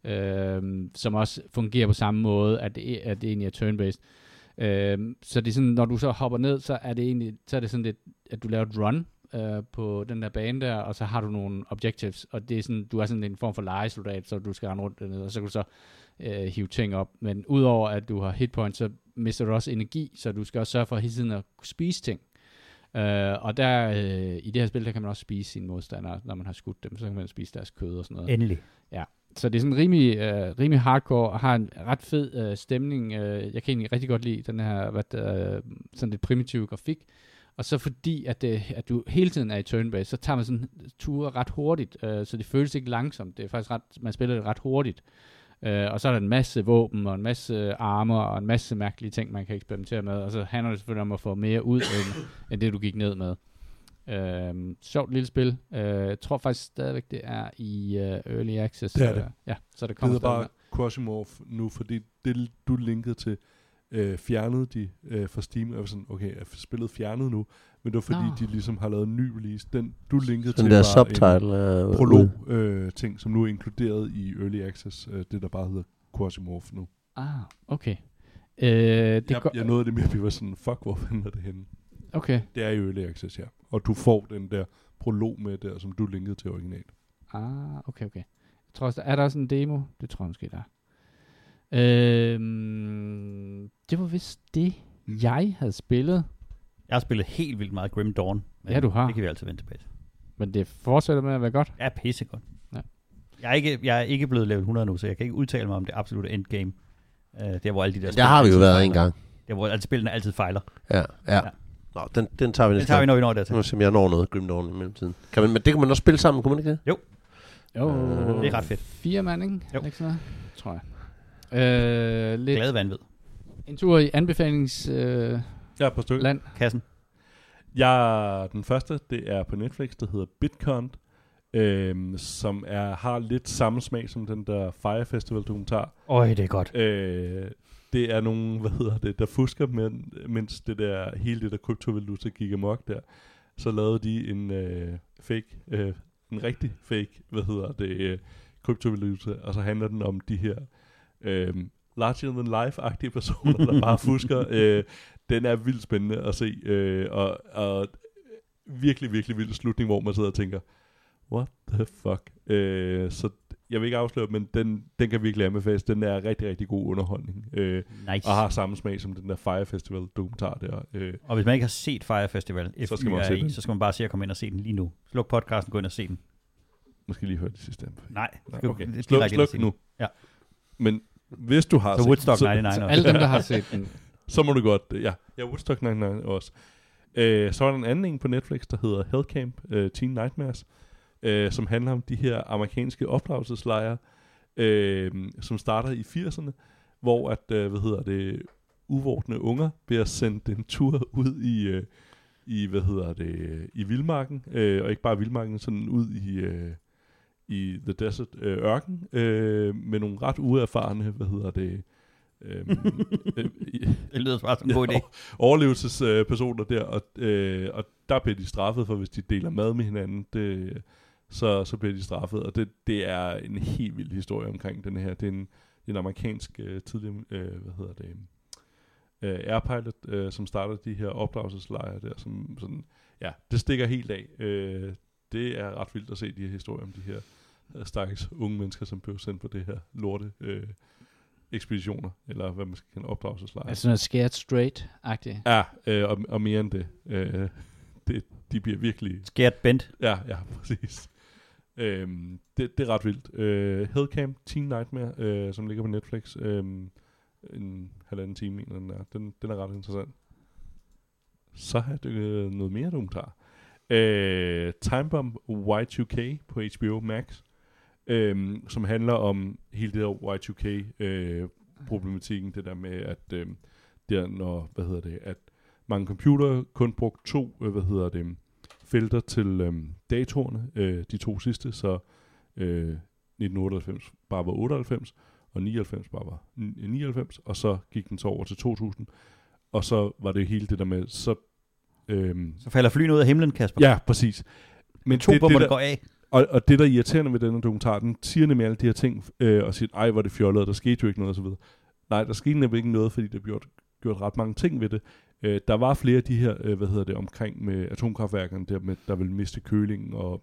øh, som også fungerer på samme måde, at det, at det egentlig er turn-based. Øh, så det er sådan, når du så hopper ned, så er det egentlig, så er det sådan lidt, at du laver et run, øh, på den der bane der, og så har du nogle objectives, og det er sådan, du er sådan en form for legesoldat, så du skal rende rundt dernede, og så kan du så øh, hive ting op. Men udover at du har hitpoints, så mister du også energi, så du skal også sørge for hele tiden at spise ting. Øh, og der, øh, i det her spil, der kan man også spise sine modstandere, når man har skudt dem, så kan man spise deres kød og sådan noget. Endelig. Så det er sådan rimelig, øh, rimelig hardcore, og har en ret fed øh, stemning. Øh, jeg kan egentlig rigtig godt lide den her, hvad øh, sådan lidt primitive grafik. Og så fordi, at, det, at du hele tiden er i turn-based, så tager man sådan ture ret hurtigt, øh, så det føles ikke langsomt. Det er faktisk ret, man spiller det ret hurtigt. Øh, og så er der en masse våben, og en masse armer, og en masse mærkelige ting, man kan eksperimentere med. Og så handler det selvfølgelig om at få mere ud, end, end det, du gik ned med. Øh, sjovt lille spil. Øh, jeg tror faktisk stadigvæk, det er i uh, Early Access. Det er det. Ja, så det Det kommer hedder bare. Quasimorph nu, fordi det, du linkede til, øh, fjernede de øh, fra Steam. Jeg var sådan, okay, er spillet fjernet nu? Men det var fordi, Nå. de ligesom har lavet en ny release. Den, du linkede Den til, der var subtitle en ude. prolog-ting, som nu er inkluderet i Early Access. Øh, det, der bare hedder Quasimorph nu. Ah, okay. Øh, det jeg, jeg nåede det med, at vi var sådan, fuck, hvor fanden er det henne? okay. Det er i Early Access, ja. Og du får den der prolog med der, som du linkede til originalt. Ah, okay, okay. Jeg tror også, er der også en demo? Det tror jeg måske, der er. Øhm, det var vist det, jeg havde spillet. Jeg har spillet helt vildt meget Grim Dawn. men Ja, du har. Det kan vi altid vende tilbage til. Men det fortsætter med at være godt. Ja, pissegodt. Ja. Jeg, er ikke, jeg er ikke blevet level 100 nu, så jeg kan ikke udtale mig om det absolutte endgame. Uh, der hvor alle de der Der har vi jo været fejler. en gang. Der hvor alle spillene altid fejler. Ja, ja. Ja. Nå, den, den tager vi Det næste tager vi, når vi når dertil. Nu som jeg når noget Grim Dawn i mellemtiden. Kan man, men det kan man også spille sammen, kunne man ikke det? Jo, Øh, Det er ret fedt. Fire mand, ikke? Jo. Ikke sådan noget? Tror jeg. Øh, lidt Glade vanvid. en tur i anbefalingsland. Øh, Jeg er på stykke. land. Kassen. Jeg, den første, det er på Netflix, der hedder Bitcon, øhm, som er, har lidt samme smag som den der Fire Festival dokumentar. Øj, det er godt. Øh, det er nogen, hvad hedder det, der fusker, men, mens det der, hele det der kryptovaluta gik amok der, så lavede de en øh, fake, øh, en rigtig fake, hvad hedder det, øh, kryptovaluta, og så handler den om de her øh, larger than life-agtige personer, der bare fusker. Øh, den er vildt spændende at se, øh, og, og virkelig, virkelig vild slutning, hvor man sidder og tænker, what the fuck? Øh, så jeg vil ikke afsløre, men den, den kan virkelig anbefales. Den er rigtig, rigtig god underholdning. Øh, Nice. og har samme smag som den der Fire Festival dokumentar der. Øh, Og hvis man ikke har set Fire Festival, Så skal man også se den. så skal man bare se at komme ind og se den lige nu. Sluk podcasten, gå ind og se den. måske lige høre det sidste. Nej, Nej, okay. er Sluk, sluk nu. Ja. Men hvis du har Så set Woodstock så, 99 Så også. alle dem, der har set den. så må du godt, ja, ja Woodstock 99 også. Øh, så er der en anden en på Netflix, der hedder Hellcamp øh, Teen Nightmares, øh, som handler om de her amerikanske opdragelseslejre, øh, som starter i 80'erne, hvor at, øh, hvad hedder det, uvordne unger bliver sendt en tur ud i, øh, i hvad hedder det, i vildmarken, øh, og ikke bare vildmarken, sådan ud i, øh, i The Desert øh, ørken, øh, med nogle ret uerfarne, hvad hedder det, øh, øh, Det lyder bare som en god idé. overlevelsespersoner der, og, øh, og der bliver de straffet for, hvis de deler mad med hinanden, det, så, så bliver de straffet, og det, det er en helt vild historie omkring den her. Det er en, det en amerikansk øh, tidligere, øh, hvad hedder det, øh, airpilot, øh, som starter de her opdragelseslejre der, som sådan, ja, det stikker helt af. Øh, det er ret vildt at se de her historier om de her øh, stakkels unge mennesker, som blev sendt på det her lorte øh, ekspeditioner, eller hvad man skal kalde opdragelseslejre. Altså noget scared straight-agtigt. Ja, øh, og, og mere end det. Øh, det. De bliver virkelig... Scared Bent. Ja, ja, præcis. Øhm, det, det er ret vildt. Øh, Hellcamp Teen Nightmare, øh, som ligger på Netflix. Øh, en halvanden time, mener den er. Den, den er ret interessant. Så har jeg dykket noget mere dokumentar. Øh, Time Bomb Y2K på HBO Max. øhm, som handler om hele det der Y2K-problematikken, øh, det der med, at øh, der, når, hvad hedder det, at mange computere kun brugte to, øh, hvad hedder det, felter til øh, datorerne, øh, de to sidste, så øh, 1998 bare var 98, og 99 bare var 99, og så gik den så over til 2000, og så var det hele det der med, så... Øhm, Så falder flyene ud af himlen, Kasper. ja, præcis. Men To det, det der, går af. og, og det, der er irriterende ved denne dokumentar, den siger nemlig alle de her ting, øh, og siger, ej, hvor er det fjollet, der skete jo ikke noget, osv. Nej, der skete nemlig ikke noget, fordi der blev gjort, gjort ret mange ting ved det. Øh, der var flere af de her, øh, hvad hedder det, omkring med atomkraftværkerne, der, med, der ville miste kølingen, og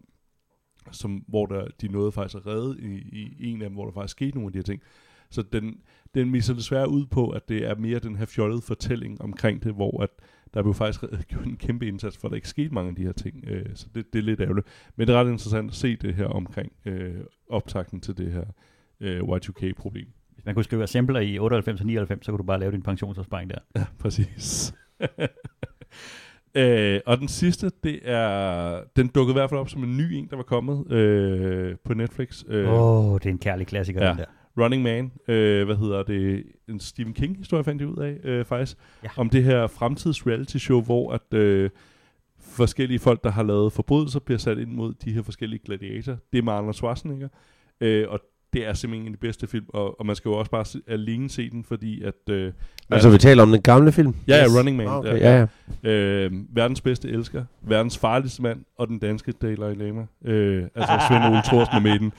som, hvor der, de nåede faktisk at redde i, i en af dem, hvor der faktisk skete nogle af de her ting. Så den, den misser desværre ud på, at det er mere den her fjollede fortælling omkring det, hvor at der blev faktisk gjort en kæmpe indsats, for at der ikke skete mange af de her ting. Øh, så det, det er lidt ærgerligt. Men det er ret interessant at se det her omkring øh, optakten til det her øh, Y2K-problem. Hvis man kunne skrive assembler i 98 og 99, så kunne du bare lave din pensionsopsparing der. Ja, præcis. øh, og den sidste, det er, den dukkede i hvert fald op som en ny en, der var kommet øh, på Netflix. Øh, Åh, oh, det er en kærlig klassiker, Ja. den der. Running Man, øh, hvad hedder det, en Stephen King-historie fandt jeg ud af, øh, faktisk, Ja. om det her fremtids reality-show, hvor at øh, forskellige folk, der har lavet forbrydelser, bliver sat ind mod de her forskellige gladiatorer. Det er med Arnold Schwarzenegger, øh, og det er simpelthen en af de bedste film, og, og man skal jo også bare se, alene se den, fordi at... Øh, Altså, vi taler om den gamle film? Ja, ja, Yes. Running Man. Ah, okay. ja. Ja, ja. Øh, verdens bedste elsker, verdens farligste mand, og den danske Dalai Lama. Øh, altså Svend Ole Thorsen er med i den.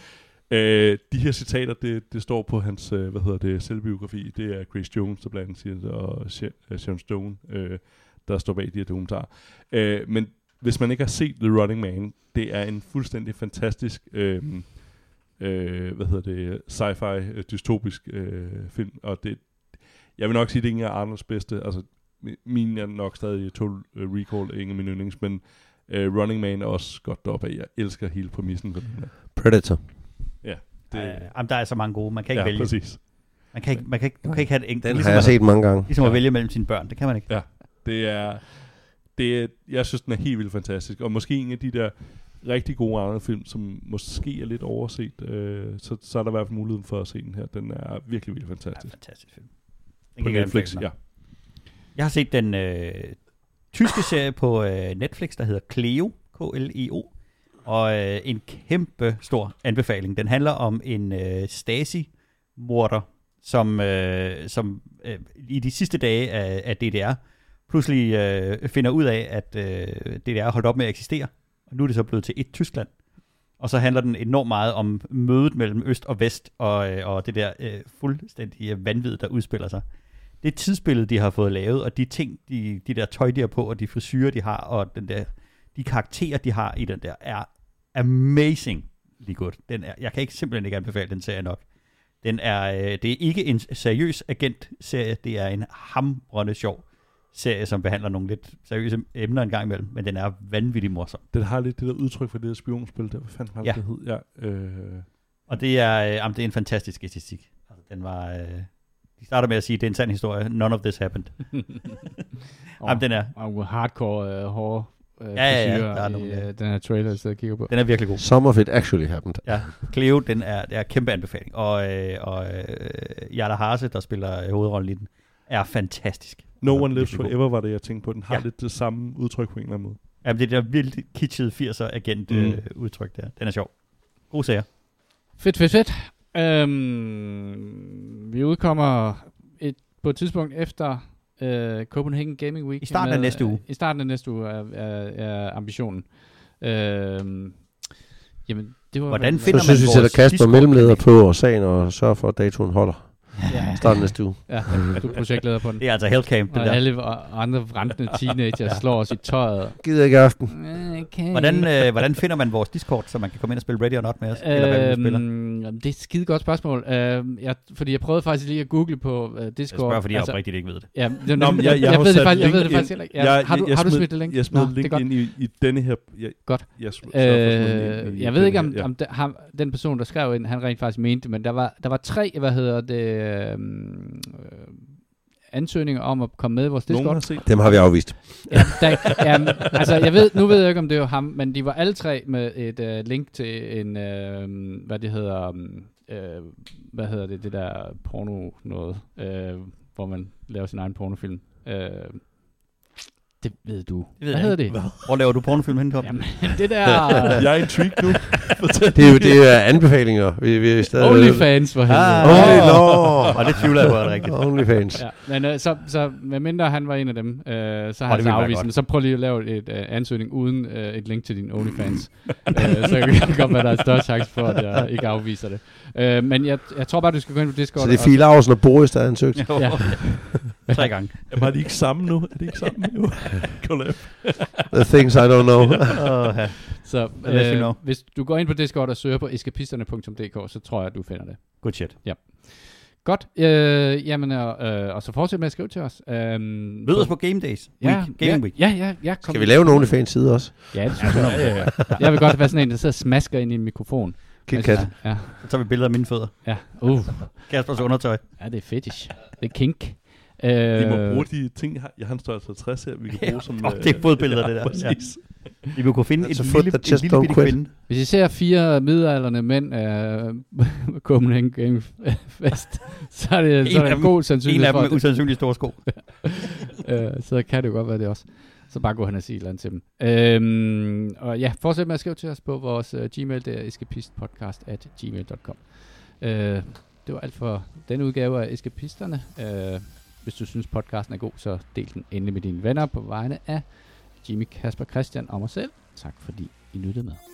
Øh, de her citater, det, det står på hans, øh, hvad hedder det, selvbiografi. Det er Chris Jones, der blandt andet siger det, og øh, Sharon Stone, øh, der står bag de her dokumentarer. Øh, men hvis man ikke har set The Running Man, det er en fuldstændig fantastisk, øh, øh, hvad hedder det, sci-fi, øh, dystopisk øh, film, og det, jeg vil nok sige, det er ingen af Arnolds bedste, altså min er nok stadig Total øh, Recall, ingen af mine yndlings, men øh, Running Man er også godt deroppe af. Jeg elsker hele præmissen for den her. Predator. Det, Det, jamen, der er så mange gode. Man kan ikke ja, vælge. præcis. Man kan ikke, man kan ikke, du kan ikke have det enkelt. Den ligesom har jeg at- set mange gange. Ligesom at Ja. vælge mellem sine børn. Det kan man ikke. Det er, det er, jeg synes, den er helt vildt fantastisk, og måske en af de der rigtig gode andre film, som måske er lidt overset, øh, så, så er der i hvert fald muligheden for at se den her. Den er virkelig, virkelig Ja, fantastisk. fantastisk film. Den På Netflix, ja. Jeg har set den øh, tyske serie på øh, Netflix, der hedder Cleo, K-L-E-O, og øh, en kæmpe stor anbefaling. Den handler om en øh, Stasi-morder, som, øh, som øh, i de sidste dage af, af DDR pludselig øh, finder ud af, at øh, DDR er holdt op med at eksistere, og nu er det så blevet til et Tyskland. Og så handler den enormt meget om mødet mellem øst og vest, og, øh, og det der øh, fuldstændige vanvid, der udspiller sig. Det tidsbillede, de har fået lavet, og de ting, de, de der tøj, de har på, og de frisyrer, de har, og den der, de karakterer, de har i den der, er amazing lige godt. Den er, jeg kan ikke simpelthen ikke anbefale den serie nok. Den er, øh, det er ikke en seriøs agent-serie, det er en hamrende sjov serie, som behandler nogle lidt seriøse emner en gang imellem, men den er vanvittig morsom. Den har lidt det der udtryk for det der spionspil, der hvad fanden det, Ja. det hed? Ja, øh, Og det er, øh, jamen, det er en fantastisk æstetik. Altså, den var, øh, de starter med at sige, at det er en sand historie. None of this happened. Og, Jamen, den er, og hardcore øh, hårde øh, Ja, ja, ja, der er i, nogle, ja. øh, den her trailer, jeg sidder og kigger på. den er virkelig god. Some of it actually happened. Ja, Cleo, den er, det er kæmpe anbefaling. Og, øh, og øh, Jada Hase, der spiller øh, hovedrollen i den, er fantastisk. No One Lives. Forever var det, jeg tænkte på. Den har Ja. lidt det samme udtryk på en eller anden måde. Jamen, det der vildt kitschede 80'er agent Mm. øh, udtryk der. Den er sjov. God serie. Fedt, fedt, fedt. Øhm, vi udkommer et, på et tidspunkt efter øh, Copenhagen Gaming Week. I starten af næste uge. I starten af næste uge er, er, er ambitionen. Øhm, jamen, det var Hvordan finder Så synes vi man sætter Kasper mellemleder på sagen og sørger for, at datoen holder. Ja, Starten næste uge. ja, du er projektleder på den. Det er altså Hellcamp, det Og der. alle andre rentende teenager slår os i tøjet. Gider ikke aften. Okay. Hvordan, øh, hvordan finder man vores Discord, så man kan komme ind og spille Ready or Not med os? Eller hvad spiller? Øhm, det er et skide godt spørgsmål. Øhm, jeg, fordi jeg prøvede faktisk lige at google på uh, Jeg Discord. spørger, fordi jeg altså, oprigtigt ikke ved det. Ja, det, Nå, jeg, jeg, jeg, ved det faktisk, jeg ved det faktisk heller ikke. Ja, Jeg- har du, jeg har du smidt det link? Jeg smed link ind i, i denne her... Jeg, Godt. Jeg, Øh, jeg ved ikke, om, om den person, der skrev ind, han rent faktisk mente men der var, der var tre, hvad hedder det, øh, ansøgninger om at komme med i vores Nogen Discord. har set Dem har vi afvist. Ja, der, ja, altså, jeg ved, nu ved jeg ikke, om det var ham, men de var alle tre med et uh, link til en, uh, hvad det hedder, uh, hvad hedder det, det der porno noget, uh, hvor man laver sin egen pornofilm. Uh, det ved du. ved hvad hedder det? Hvor laver du pornofilm hen, Tom? Jamen, det der Jeg er intrigued nu. Det er jo det er anbefalinger. Vi, vi er stadig OnlyFans for helvede. Ah. Only, no. Og det tvivler jeg på, er rigtigt. Onlyfans. Ja, men øh, så, så medmindre han var en af dem, øh, så har han så afvist. Så prøv lige at lave et øh, ansøgning uden øh, et link til din OnlyFans. øh, så kan det godt være, der er større chance for, at jeg ikke afviser det. Øh, men jeg, jeg tror bare, du skal gå ind på Discord. Så det er Laursen og Boris, der er ansøgt. Jo. Ja. Tre gange. Jamen, er de ikke sammen nu? Er de ikke sammen? Jo. Collab. The things I don't know. Ja. Så Unless you øh, know. hvis du går ind på Discord og søger på eskapisterne.dk, så tror jeg, at du finder det. Good shit. Godt. Øh, jamen, øh, og så fortsæt med at skrive til os. Øh, Mød os på Game Days. ja, Week. Gaming ja, Week. ja, ja, ja, kom. Skal vi lave en OnlyFans side også? Ja, det synes jeg. jeg vil godt være sådan en, der sidder og smasker ind i en mikrofon. KitKat. Ja, Så tager vi billeder af mine fødder. ja. Uh, Kaspers undertøj. ja, det er fetish. Det er kink. Øh, Vi må bruge de ting, jeg har. Jeg har en størrelse 50 her, vi kan bruge som... Åh, det er fodbilleder, det der. Præcis. Vi vil kunne finde Altså, en foot lille, that just en lille bitte kvinde. Hvis I ser fire midalderne mænd af Copenhagen Game Fest, så er det, så er af det en dem- god En sandsynlighed af dem for, med at usandsynligt store sko. øh, så kan det jo godt være det også. Så bare gå hen og sige et eller andet til dem. Øhm, og ja, fortsæt med at skrive til os på vores uh, gmail, det er escapistpodcast at gmail.com. Øh, det var alt for denne udgave af Escapisterne. Øh, hvis du synes, podcasten er god, så del den endelig med dine venner på vegne af Jimmy, Kasper, Christian og mig selv. Tak fordi I lyttede med.